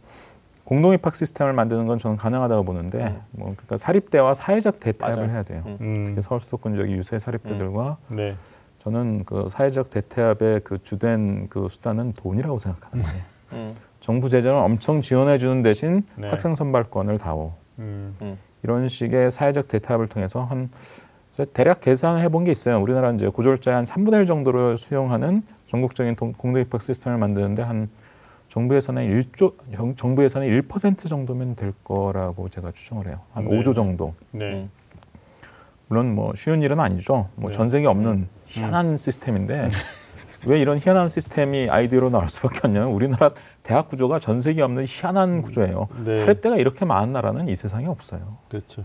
Speaker 3: 공동 입학 시스템을 만드는 건 저는 가능하다고 보는데
Speaker 2: 음.
Speaker 3: 뭐 그러니까 사립대와 사회적 대타협을. 해야 돼요.
Speaker 2: 음.
Speaker 1: 음,
Speaker 3: 특히 서울 수도권 지역 유세 사립대들과
Speaker 1: 네,
Speaker 3: 저는 그 사회적 대타협의 그 주된 그 수단은 돈이라고 생각하는 거예요.
Speaker 2: 음.
Speaker 3: 정부 재정을 엄청 지원해 주는 대신
Speaker 1: 네.
Speaker 3: 학생 선발권을 다오.
Speaker 1: 음,
Speaker 3: 이런 식의 사회적 대타협을 통해서 한 대략 계산해 본 게 있어요. 우리나라 이제 고졸자의 한 3분의 1 정도를 수용하는 전국적인 동- 공동 입학 시스템을 만드는데 한 정부 예산의 1조 정- 정부 예산의 1% 정도면 될 거라고 제가 추정을 해요. 한
Speaker 1: 네.
Speaker 3: 5조 정도.
Speaker 1: 네,
Speaker 2: 음.
Speaker 3: 물론 뭐 쉬운 일은 아니죠. 뭐
Speaker 1: 네.
Speaker 3: 전 세계 없는 희한한 시스템인데 왜 이런 희한한 시스템이 아이디어로 나올 수밖에 없냐면 우리나라 대학 구조가 전 세계 없는 희한한 구조예요.
Speaker 1: 네.
Speaker 3: 사립대가 이렇게 많은 나라는 이 세상에 없어요.
Speaker 1: 그렇죠.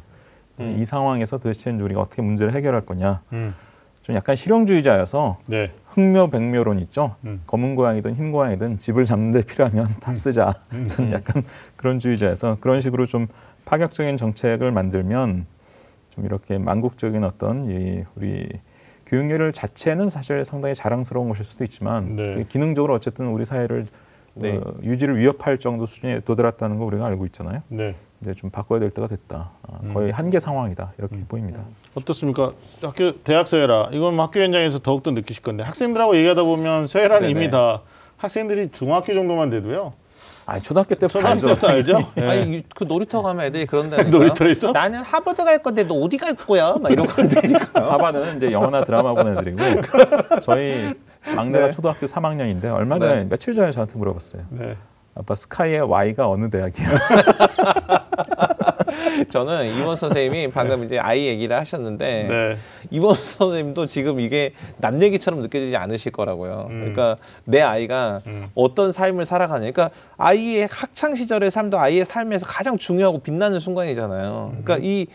Speaker 2: 음.
Speaker 3: 이 상황에서 도대체 우리가 어떻게 문제를 해결할 거냐.
Speaker 1: 음,
Speaker 3: 좀 약간 실용주의자여서
Speaker 1: 네.
Speaker 3: 흑묘 백묘론 있죠.
Speaker 1: 음.
Speaker 3: 검은 고양이든 흰 고양이든 집을 잡는 데 필요하면 다 쓰자. 저는 약간 그런 주의자여서 그런 식으로 좀 파격적인 정책을 만들면 좀 이렇게 만국적인 어떤 이 우리 교육열 자체는 사실 상당히 자랑스러운 것일 수도 있지만
Speaker 1: 네.
Speaker 3: 기능적으로 어쨌든 우리 사회를
Speaker 2: 네.
Speaker 3: 어, 유지를 위협할 정도 수준에 도달했다는 거 우리가 알고 있잖아요.
Speaker 1: 네.
Speaker 3: 근데 좀 바꿔야 될 때가 됐다. 아,
Speaker 1: 음.
Speaker 3: 거의 한계 상황이다 이렇게 보입니다.
Speaker 1: 어떻습니까? 학교 대학 서열화 이건 뭐 학교 현장에서 더욱더 느끼실 건데 학생들하고 얘기하다 보면 서열화는. 이미 다 학생들이 중학교 정도만 돼도요.
Speaker 3: 아 초등학교 때부터
Speaker 1: 초등학교
Speaker 3: 알죠.
Speaker 1: 때부터 알죠? 예.
Speaker 2: 아니 유- 그 놀이터 가면 애들이 그런 다니까.
Speaker 1: 놀이터에서?
Speaker 2: 나는 하버드 갈 건데 너 어디 갈 거야? 막 이런 거 한다니까요.
Speaker 3: 하바는 이제 영어나 드라마 본 애들이고 저희 막내가
Speaker 2: 네.
Speaker 3: 초등학교 3학년인데 얼마 전에 며칠 전에 저한테 물어봤어요.
Speaker 1: 네.
Speaker 3: 아빠 스카이의 Y가 어느 대학이야?
Speaker 2: 저는 이번 선생님이 방금 이제 아이 얘기를 하셨는데
Speaker 1: 네.
Speaker 2: 이번 선생님도 지금 이게 남 얘기처럼 느껴지지 않으실 거라고요. 그러니까 내 아이가
Speaker 1: 음.
Speaker 2: 어떤 삶을 살아가냐. 그러니까 아이의 학창 시절의 삶도 아이의 삶에서 가장 중요하고 빛나는 순간이잖아요. 그러니까 이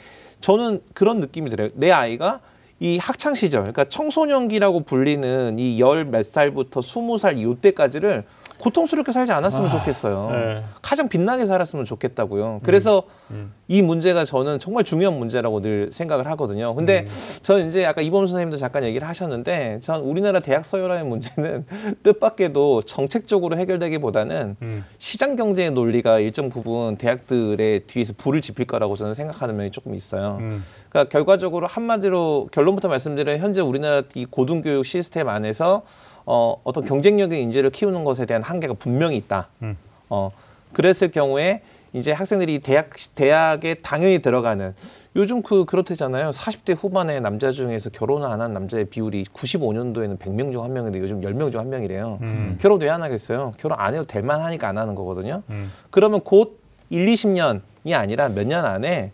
Speaker 2: 저는 그런 느낌이 들어요. 내 아이가 이 학창 시절, 그러니까 청소년기라고 불리는 이 열 몇 살부터 스무 살 이때까지를 고통스럽게 살지 않았으면 좋겠어요.
Speaker 1: 네.
Speaker 2: 가장 빛나게 살았으면 좋겠다고요. 그래서
Speaker 1: 음.
Speaker 2: 이 문제가 저는 정말 중요한 문제라고 늘 생각을 하거든요. 근데
Speaker 1: 음.
Speaker 2: 저는 이제 아까 이범수 선생님도 잠깐 얘기를 하셨는데 전 우리나라 대학 서열화의 문제는 뜻밖에도 정책적으로 해결되기보다는
Speaker 1: 음.
Speaker 2: 시장 경제의 논리가 일정 부분 대학들의 뒤에서 불을 지필 거라고 저는 생각하는 면이 조금 있어요.
Speaker 1: 음.
Speaker 2: 그러니까 결과적으로 한마디로 결론부터 말씀드리면 현재 우리나라 이 고등교육 시스템 안에서 어, 어떤 경쟁력의 인재를 키우는 것에 대한 한계가 분명히 있다.
Speaker 1: 음.
Speaker 2: 어, 그랬을 경우에 이제 학생들이 대학 대학에 당연히 들어가는 요즘 그 그렇대잖아요. 40대 후반의 남자 중에서 결혼을 안 한 남자의 비율이 95년도에는 100명 중 한 명인데 요즘 10명 중 한 명이래요.
Speaker 1: 음.
Speaker 2: 결혼 왜 안 하겠어요? 결혼 안 해도 될 만하니까 안 하는 거거든요.
Speaker 1: 음.
Speaker 2: 그러면 곧 1, 20년이 아니라 몇 년 안에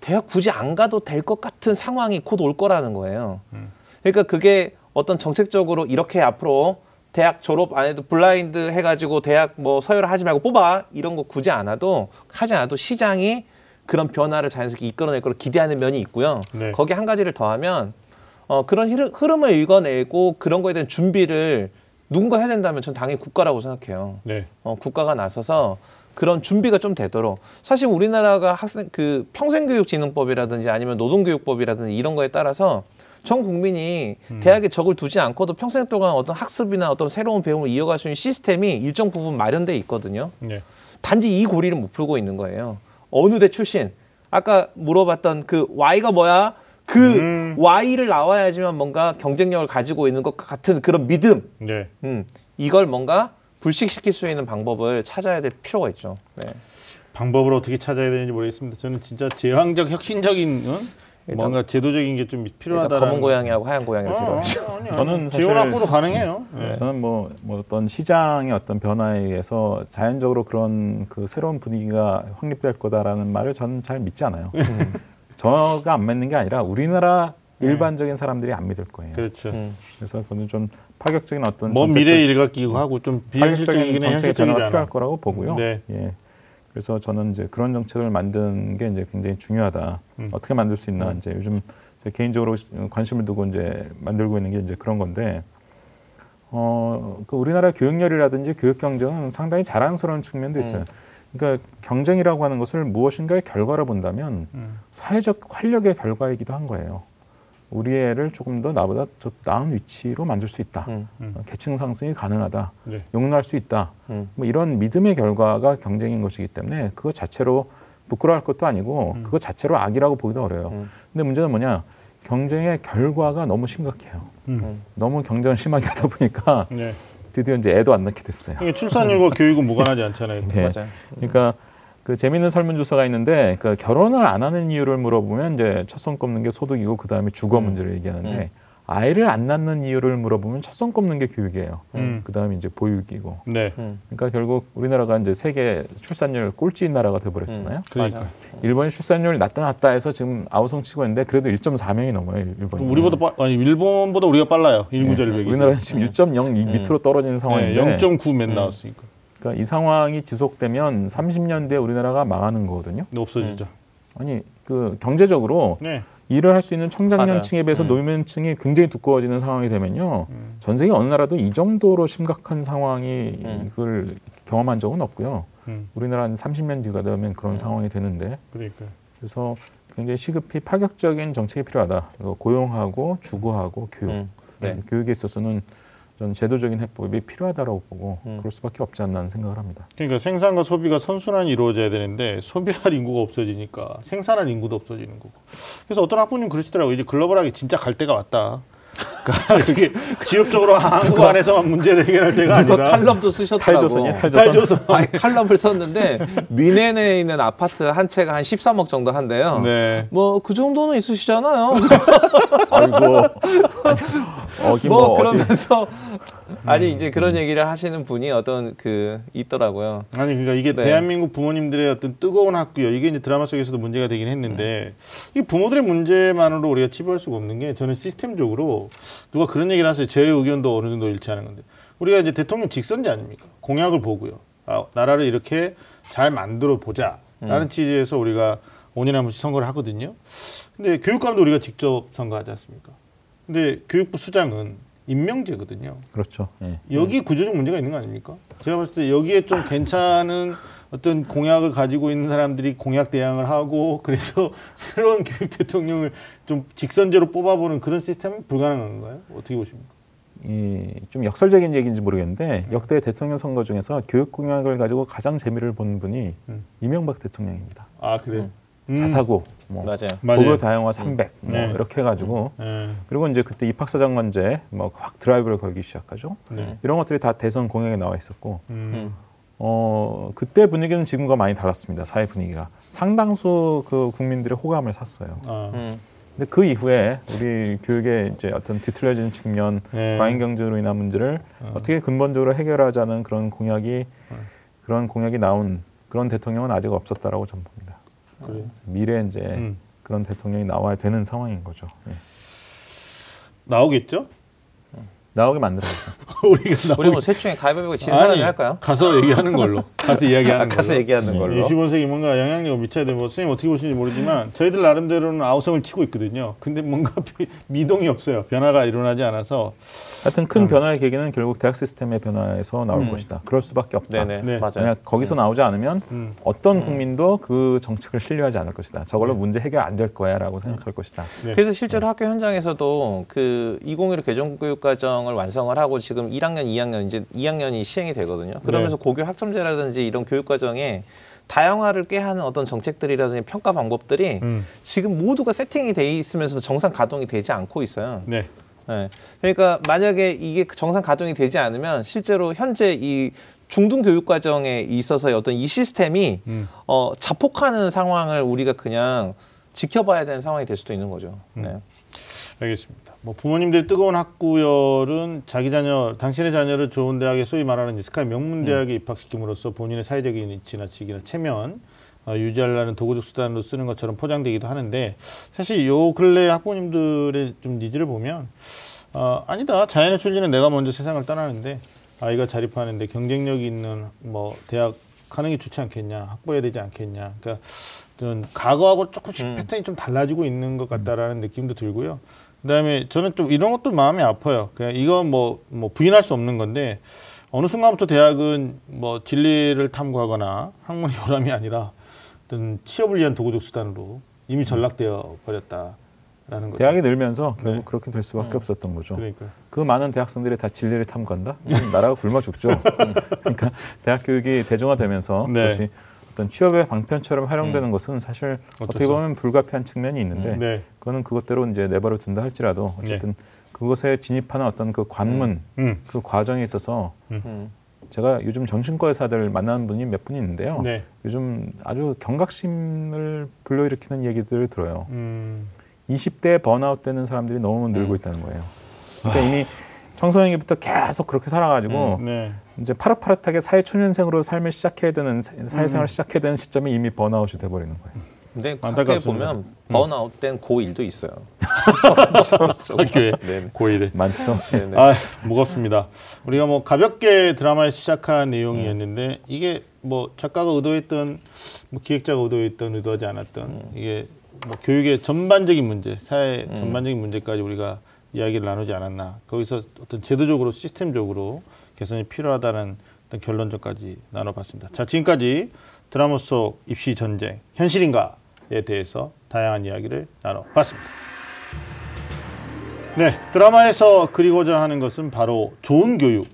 Speaker 2: 대학 굳이 안 가도 될 것 같은 상황이 곧 올 거라는 거예요.
Speaker 1: 음.
Speaker 2: 그러니까 그게 어떤 정책적으로 이렇게 앞으로 대학 졸업 안 해도 블라인드 해가지고 대학 뭐 서열화 하지 말고 뽑아 이런 거 굳이 안 해도 하지 않아도 시장이 그런 변화를 자연스럽게 이끌어낼 거를 기대하는 면이 있고요.
Speaker 1: 네.
Speaker 2: 거기에 한 가지를 더하면 어, 그런 흐름, 흐름 을 읽어내고 그런 거에 대한 준비를 누군가 해야 된다면 전 당연히 국가라고 생각해요.
Speaker 1: 네.
Speaker 2: 어, 국가가 나서서 그런 준비가 좀 되도록 사실 우리나라가 학생 그 평생교육진흥법이라든지 아니면 노동교육법이라든지 이런 거에 따라서 전 국민이 대학에 적을 두지 않고도 평생 동안 어떤 학습이나 어떤 새로운 배움을 이어갈 수 있는 시스템이 일정 부분 마련돼 있거든요.
Speaker 1: 네.
Speaker 2: 단지 이 고리를 못 풀고 있는 거예요. 어느 대 출신? 아까 물어봤던 그 Y가 뭐야? 그
Speaker 1: 음.
Speaker 2: Y를 나와야지만 뭔가 경쟁력을 가지고 있는 것 같은 그런 믿음.
Speaker 1: 네.
Speaker 2: 음, 이걸 뭔가 불식시킬 수 있는 방법을 찾아야 될 필요가 있죠. 네.
Speaker 1: 방법을 어떻게 찾아야 되는지 모르겠습니다. 저는 진짜 제왕적 혁신적인 어? 뭔가 제도적인 게좀
Speaker 2: 일단
Speaker 1: 필요하다는
Speaker 2: 검은 고양이하고 하얀 고양이를
Speaker 1: 어,
Speaker 2: 데려가죠.
Speaker 1: 아니요, 아니요.
Speaker 3: 저는 사실-
Speaker 1: 지원 확보도 가능해요. 네.
Speaker 3: 저는 뭐, 뭐 어떤 시장의 어떤 변화에 의해서 자연적으로 그런 그 새로운 분위기가 확립될 거다라는 말을 저는 잘 믿지 않아요. 저가 안 믿는 게 아니라 우리나라 일반적인 사람들이 안 믿을 거예요.
Speaker 1: 그렇죠.
Speaker 2: 음.
Speaker 3: 그래서 저는 좀 파격적인 어떤
Speaker 1: 먼 미래의 일각기고 하고 좀
Speaker 3: 정책의
Speaker 1: 현실적이지
Speaker 3: 변화가. 필요할 거라고 보고요.
Speaker 1: 네.
Speaker 3: 예. 그래서 저는 이제 그런 정책을 만드는 게 이제 굉장히 중요하다.
Speaker 1: 음.
Speaker 3: 어떻게 만들 수 있나 이제 요즘 제 개인적으로 관심을 두고 이제 만들고 있는 게 이제 그런 건데 어, 그 우리나라 교육열이라든지 교육 경쟁은 상당히 자랑스러운 측면도 있어요. 그러니까 경쟁이라고 하는 것을 무엇인가의 결과로 본다면
Speaker 1: 음.
Speaker 3: 사회적 활력의 결과이기도 한 거예요. 우리 애를 조금 더 나보다 더 나은 위치로 만들 수 있다.
Speaker 2: 음.
Speaker 3: 어, 계층 상승이 가능하다.
Speaker 1: 네.
Speaker 3: 용납할 수 있다.
Speaker 2: 음.
Speaker 3: 뭐 이런 믿음의 결과가 경쟁인 것이기 때문에 그거 자체로 부끄러워할 것도 아니고 그거 자체로 악이라고 보기도 어려요.
Speaker 2: 음.
Speaker 3: 근데 문제는 뭐냐? 경쟁의 결과가 너무 심각해요.
Speaker 1: 음.
Speaker 3: 너무 경쟁을 심하게 하다 보니까
Speaker 1: 네.
Speaker 3: 드디어 이제 애도 안 낳게 됐어요.
Speaker 1: 이게 출산율과 교육은 무관하지 않잖아요.
Speaker 3: 네.
Speaker 2: 맞아요.
Speaker 3: 그러니까 그 재미있는 설문조사가 있는데 그 결혼을 안 하는 이유를 물어보면 이제 첫 손 꼽는 게 소득이고 그 다음에 주거 문제를 얘기하는데
Speaker 2: 음.
Speaker 3: 아이를 안 낳는 이유를 물어보면 첫 손 꼽는 게 교육이에요.
Speaker 1: 음.
Speaker 3: 그 다음에 이제 보육이고.
Speaker 1: 네.
Speaker 2: 음.
Speaker 3: 그러니까 결국 우리나라가 이제 세계 출산율 꼴찌인 나라가 돼버렸잖아요.
Speaker 1: 그러니까
Speaker 2: 맞아.
Speaker 3: 일본이 출산율 낮다 낮다 해서 지금 아우성치고 있는데 그래도 1.4명이 넘어요 일본이.
Speaker 1: 우리보다 빠, 아니 일본보다 우리가 빨라요. 인구
Speaker 3: 네.
Speaker 1: 절벽이.
Speaker 3: 우리나라는 지금 1.0
Speaker 2: 음.
Speaker 3: 밑으로 떨어지는 상황인데
Speaker 1: 0.9 맨 나왔으니까.
Speaker 3: 그러니까 이 상황이 지속되면 30년 뒤에 우리나라가 망하는 거거든요.
Speaker 1: 없어지죠.
Speaker 3: 아니 그 경제적으로
Speaker 1: 네.
Speaker 3: 일을 할 수 있는 청장년층에. 비해서
Speaker 2: 음.
Speaker 3: 노년층이 굉장히 두꺼워지는 상황이 되면요.
Speaker 1: 음.
Speaker 3: 전 세계 어느 나라도 이 정도로 심각한 상황이
Speaker 2: 음.
Speaker 3: 이걸 경험한 적은 없고요.
Speaker 1: 음.
Speaker 3: 우리나라 한 30년 뒤가 되면 그런
Speaker 2: 음.
Speaker 3: 상황이 되는데
Speaker 1: 그러니까.
Speaker 3: 그래서 굉장히 시급히 파격적인 정책이 필요하다. 고용하고 주거하고 교육.
Speaker 2: 음. 네.
Speaker 3: 음, 교육에 있어서는 전 제도적인 해법이 필요하다라고 보고
Speaker 2: 음.
Speaker 3: 그럴 수밖에 없지 않나 하는 생각을 합니다.
Speaker 1: 그러니까 생산과 소비가 선순환이 이루어져야 되는데 소비할 인구가 없어지니까 생산할 인구도 없어지는 거고. 그래서 어떤 학부님 그러시더라고요. 이제 글로벌하게 진짜 갈 때가 왔다. 그러니까 그게 지역적으로 한국 안에서만 문제를 해결할 때가 아니라
Speaker 2: 칼럼도 쓰셨더라고.
Speaker 3: 탈조선이야, 탈조선.
Speaker 1: 탈조선.
Speaker 2: 아니 칼럼을 썼는데 미네네에 있는 아파트 한 채가 한 13억 정도 한대요.
Speaker 1: 네.
Speaker 2: 뭐 그 정도는 있으시잖아요.
Speaker 3: 아이고. 어기
Speaker 2: 뭐,
Speaker 3: 뭐,
Speaker 2: 그러면서 아니 이제 그런 얘기를 하시는 분이 어떤 그 있더라고요.
Speaker 1: 아니 그러니까 이게
Speaker 2: 네.
Speaker 1: 대한민국 부모님들의 어떤 뜨거운 학교요. 이게 이제 드라마 속에서도 문제가 되긴 했는데 이 부모들의 문제만으로 우리가 치부할 수가 없는 게 저는 시스템적으로 누가 그런 얘기를 하세요. 제 의견도 어느 정도 일치하는 건데 우리가 이제 대통령 직선제 아닙니까? 공약을 보고요. 아, 나라를 이렇게 잘 만들어 보자라는 취지에서 우리가 5년에 한 번씩 선거를 하거든요. 근데 교육감도 우리가 직접 선거하지 않습니까? 근데 교육부 수장은 임명제거든요.
Speaker 3: 그렇죠. 예.
Speaker 1: 여기 구조적 문제가 있는 거 아닙니까? 제가 봤을 때 여기에 좀 괜찮은 어떤 공약을 가지고 있는 사람들이 공약 대항을 하고 그래서 새로운 교육 대통령을 좀 직선제로 뽑아보는 그런 시스템은 불가능한 건가요? 어떻게 보십니까?
Speaker 3: 이좀 역설적인 얘기인지 모르겠는데 역대 대통령 선거 중에서 교육 공약을 가지고 가장 재미를 본 분이
Speaker 1: 음.
Speaker 3: 이명박 대통령입니다.
Speaker 1: 아 그래. 음.
Speaker 3: 자사고, 뭐
Speaker 2: 맞아요.
Speaker 3: 고교 다양화 300, 뭐
Speaker 1: 네.
Speaker 3: 이렇게 해가지고
Speaker 1: 네.
Speaker 3: 그리고 이제 그때 입학사정관제 뭐 확 드라이브를 걸기 시작하죠.
Speaker 1: 네.
Speaker 3: 이런 것들이 다 대선 공약에 나와 있었고
Speaker 1: 음.
Speaker 3: 어 그때 분위기는 지금과 많이 달랐습니다. 사회 분위기가 상당수 그 국민들의 호감을 샀어요.
Speaker 1: 아.
Speaker 2: 음.
Speaker 3: 근데 그 이후에 우리 교육의 이제 어떤 뒤틀려진 측면,
Speaker 1: 네.
Speaker 3: 과잉 경제로 인한 문제를
Speaker 1: 어.
Speaker 3: 어떻게 근본적으로 해결하자는 그런 공약이
Speaker 1: 어.
Speaker 3: 그런 공약이 나온 그런 대통령은 아직 없었다라고 저는 봅니다.
Speaker 1: 그래.
Speaker 3: 미래에 이제
Speaker 1: 음.
Speaker 3: 그런 대통령이 나와야 되는 상황인 거죠. 예.
Speaker 1: 나오겠죠?
Speaker 3: 나오게 만들어야죠.
Speaker 1: 우리가 나
Speaker 2: 우리 뭐셋 중에 가위바위보 진 사람이 할까요?
Speaker 1: 가서 얘기하는 걸로. 가서 이야기하는 걸로.
Speaker 2: 가서 얘기하는
Speaker 1: 네,
Speaker 2: 걸로.
Speaker 1: 25세기 뭔가 영향력을 미쳐야 되고 선생님 어떻게 보시는지 모르지만 저희들 나름대로는 아우성을 치고 있거든요. 근데 뭔가 비- 미동이 없어요. 변화가 일어나지 않아서
Speaker 3: 하여튼 큰 변화의 계기는 결국 대학 시스템의 변화에서 나올
Speaker 1: 음.
Speaker 3: 것이다. 그럴 수밖에 없다.
Speaker 2: 네네
Speaker 1: 네.
Speaker 2: 맞아요.
Speaker 3: 만약 거기서 나오지 않으면
Speaker 1: 음.
Speaker 3: 어떤 국민도 그 정책을 신뢰하지 않을 것이다. 저걸로 문제 해결 안 될 거야라고 생각할 것이다.
Speaker 1: 네.
Speaker 2: 그래서 실제로 학교 현장에서도 그 2015 개정교육과정을 완성을 하고 지금 1학년, 2학년 이제 2학년이 시행이 되거든요. 그러면서 고교 학점제라든지 이런 교육 과정에 다양화를 꾀하는 어떤 정책들이라든지 평가 방법들이
Speaker 1: 음.
Speaker 2: 지금 모두가 세팅이 돼 있으면서 정상 가동이 되지 않고 있어요.
Speaker 1: 네.
Speaker 2: 네. 그러니까 만약에 이게 정상 가동이 되지 않으면 실제로 현재 이 중등 교육 과정에 있어서의 어떤 이 시스템이
Speaker 1: 음.
Speaker 2: 어, 자폭하는 상황을 우리가 그냥 지켜봐야 되는 상황이 될 수도 있는 거죠.
Speaker 1: 음.
Speaker 2: 네.
Speaker 1: 알겠습니다. 뭐 부모님들 뜨거운 학구열은 자기 자녀, 당신의 자녀를 좋은 대학에 소위 말하는 스카이 명문 대학에 입학시킴으로써 본인의 사회적인 지나치기나 체면 어, 유지하려는 도구적 수단으로 쓰는 것처럼 포장되기도 하는데 사실 요 근래 학부모님들의 좀 needs를 보면 어, 아니다 자연의 순리는 내가 먼저 세상을 떠나는데 아이가 자립하는데 경쟁력이 있는 뭐 대학 가는 게 좋지 않겠냐 확보해야 되지 않겠냐 그러니까 좀 과거하고 조금씩
Speaker 2: 음.
Speaker 1: 패턴이 좀 달라지고 있는 것 같다라는 느낌도 들고요. 그다음에 저는 좀 이런 것도 마음이 아파요. 그냥 이건 뭐, 뭐 부인할 수 없는 건데 어느 순간부터 대학은 뭐 진리를 탐구하거나 학문의 요람이 아니라 어떤 취업을 위한 도구적 수단으로 이미 전락되어 버렸다라는 거죠.
Speaker 3: 대학이 늘면서 결국
Speaker 1: 네.
Speaker 3: 그렇게 될 수밖에
Speaker 2: 음.
Speaker 3: 없었던 거죠.
Speaker 1: 그러니까
Speaker 3: 그 많은 대학생들이 다 진리를 탐구한다? 나라가 굶어 죽죠. 음. 그러니까 대학 교육이 대중화되면서
Speaker 1: 네.
Speaker 3: 어떤 취업의 방편처럼 활용되는 것은 사실 어떻게
Speaker 1: 어쩔 수
Speaker 3: 보면 불가피한 측면이 있는데
Speaker 1: 네.
Speaker 3: 그거는 그것대로 이제 내버려 둔다 할지라도 어쨌든 그것에 진입하는 어떤 그 관문
Speaker 1: 음.
Speaker 3: 그 과정에 있어서
Speaker 2: 음.
Speaker 3: 제가 요즘 정신과 의사들 만나는 분이 몇 분이 있는데요.
Speaker 1: 네.
Speaker 3: 요즘 아주 경각심을 불러일으키는 얘기들을 들어요.
Speaker 1: 음.
Speaker 3: 20대 번아웃 되는 사람들이 너무 늘고
Speaker 2: 음.
Speaker 3: 있다는 거예요. 그러니까 이미 청소년기부터 계속 그렇게 살아가지고
Speaker 1: 네.
Speaker 3: 이제 파릇파릇하게 사회 초년생으로 삶을 시작해야 되는 사- 사회생활을
Speaker 1: 음.
Speaker 3: 시작해야 되는 시점에 이미 번아웃이 돼버리는 거예요.
Speaker 2: 근데 학교에
Speaker 1: 안타깝습니다.
Speaker 2: 보면 번아웃 된 고1도 있어요.
Speaker 1: 학교에
Speaker 2: 네.
Speaker 1: 고1에
Speaker 3: 많죠.
Speaker 2: 네.
Speaker 1: 아 무겁습니다. 우리가 뭐 가볍게 드라마에 시작한 내용이었는데 이게 뭐 작가가 의도했던 뭐 기획자가 의도했던 의도하지 않았던 이게 뭐 교육의 전반적인 문제, 사회
Speaker 2: 음.
Speaker 1: 전반적인 문제까지 우리가 이야기를 나누지 않았나. 거기서 어떤 제도적으로 시스템적으로 개선이 필요하다는 어떤 결론전까지 나눠봤습니다. 자, 지금까지 드라마 속 입시 전쟁 현실인가에 대해서 다양한 이야기를 나눠봤습니다. 네, 드라마에서 그리고자 하는 것은 바로 좋은 교육,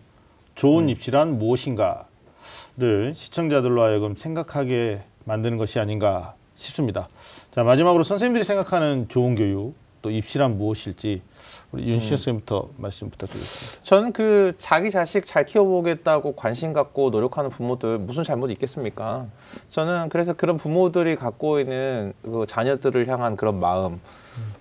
Speaker 1: 좋은 입시란 무엇인가를 시청자들로 하여금 생각하게 만드는 것이 아닌가 싶습니다. 자, 마지막으로 선생님들이 생각하는 좋은 교육, 또 입시란 무엇일지 우리 윤시현 선생님부터 말씀 부탁드리겠습니다.
Speaker 2: 저는 그 자기 자식 잘 키워보겠다고 관심 갖고 노력하는 부모들 무슨 잘못이 있겠습니까? 저는 그래서 그런 부모들이 갖고 있는 그 자녀들을 향한 그런 마음,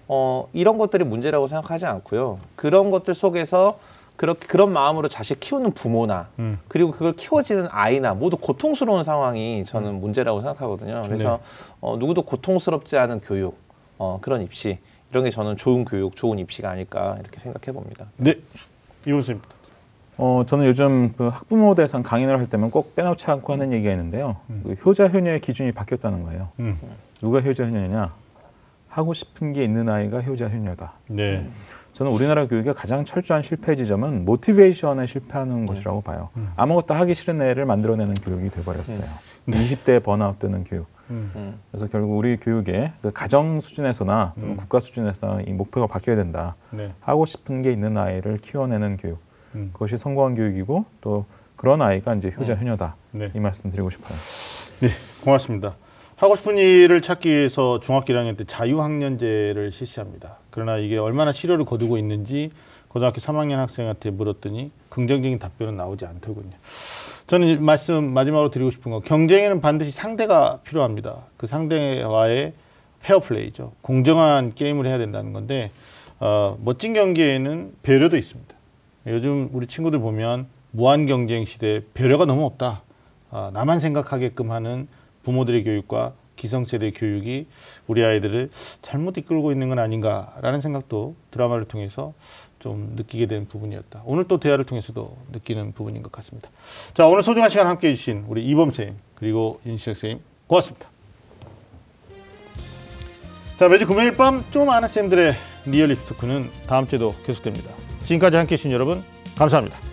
Speaker 2: 어, 이런 것들이 문제라고 생각하지 않고요. 그런 것들 속에서 그렇게 그런 마음으로 자식 키우는 부모나
Speaker 1: 음.
Speaker 2: 그리고 그걸 키워지는 아이나 모두 고통스러운 상황이 저는 문제라고 생각하거든요. 그래서 어, 누구도 고통스럽지 않은 교육, 어, 그런 입시 이런 게 저는 좋은 교육, 좋은 입시가 아닐까 이렇게 생각해 봅니다.
Speaker 1: 네, 이원 선생님부터.
Speaker 3: 어, 저는 요즘 그 학부모 대상 강연을 할 때면 꼭 빼놓지 않고 하는 얘기가 있는데요. 그 효자 효녀의 기준이 바뀌었다는 거예요.
Speaker 1: 음.
Speaker 3: 누가 효자 효녀냐? 하고 싶은 게 있는 아이가 효자 효녀다.
Speaker 1: 네.
Speaker 3: 저는 우리나라 교육의 가장 철저한 실패 지점은 모티베이션에 실패하는 것이라고 봐요. 아무것도 하기 싫은 애를 만들어내는 교육이 돼버렸어요. 20대 번아웃 되는 교육.
Speaker 2: 음.
Speaker 3: 그래서 결국 우리 교육의 그 가정 수준에서나 또는 국가 수준에서 이 목표가 바뀌어야 된다.
Speaker 1: 네.
Speaker 3: 하고 싶은 게 있는 아이를 키워내는 교육.
Speaker 1: 음.
Speaker 3: 그것이 성공한 교육이고 또 그런 아이가 이제 효자 효녀다.
Speaker 1: 네.
Speaker 3: 이 말씀 드리고 싶어요.
Speaker 1: 네, 고맙습니다. 하고 싶은 일을 찾기 위해서 중학교 1학년 때 자유학년제를 실시합니다. 그러나 이게 얼마나 실효를 거두고 있는지 고등학교 3학년 학생한테 물었더니 긍정적인 답변은 나오지 않더군요. 저는 이 말씀 마지막으로 드리고 싶은 건 경쟁에는 반드시 상대가 필요합니다. 그 상대와의 페어플레이죠. 공정한 게임을 해야 된다는 건데 어, 멋진 경기에는 배려도 있습니다. 요즘 우리 친구들 보면 무한 경쟁 시대 배려가 너무 없다. 아, 나만 생각하게끔 하는 부모들의 교육과 기성세대 교육이 우리 아이들을 잘못 이끌고 있는 건 아닌가라는 생각도 드라마를 통해서 좀 느끼게 된 부분이었다. 오늘 또 대화를 통해서도 느끼는 부분인 것 같습니다. 자, 오늘 소중한 시간 함께 해주신 우리 이범 선생님 그리고 윤시혁 선생님 고맙습니다. 자, 매주 금요일 밤 좀 아는 쌤들의 real lip talk는 다음 주에도 계속됩니다. 지금까지 함께 해주신 여러분 감사합니다.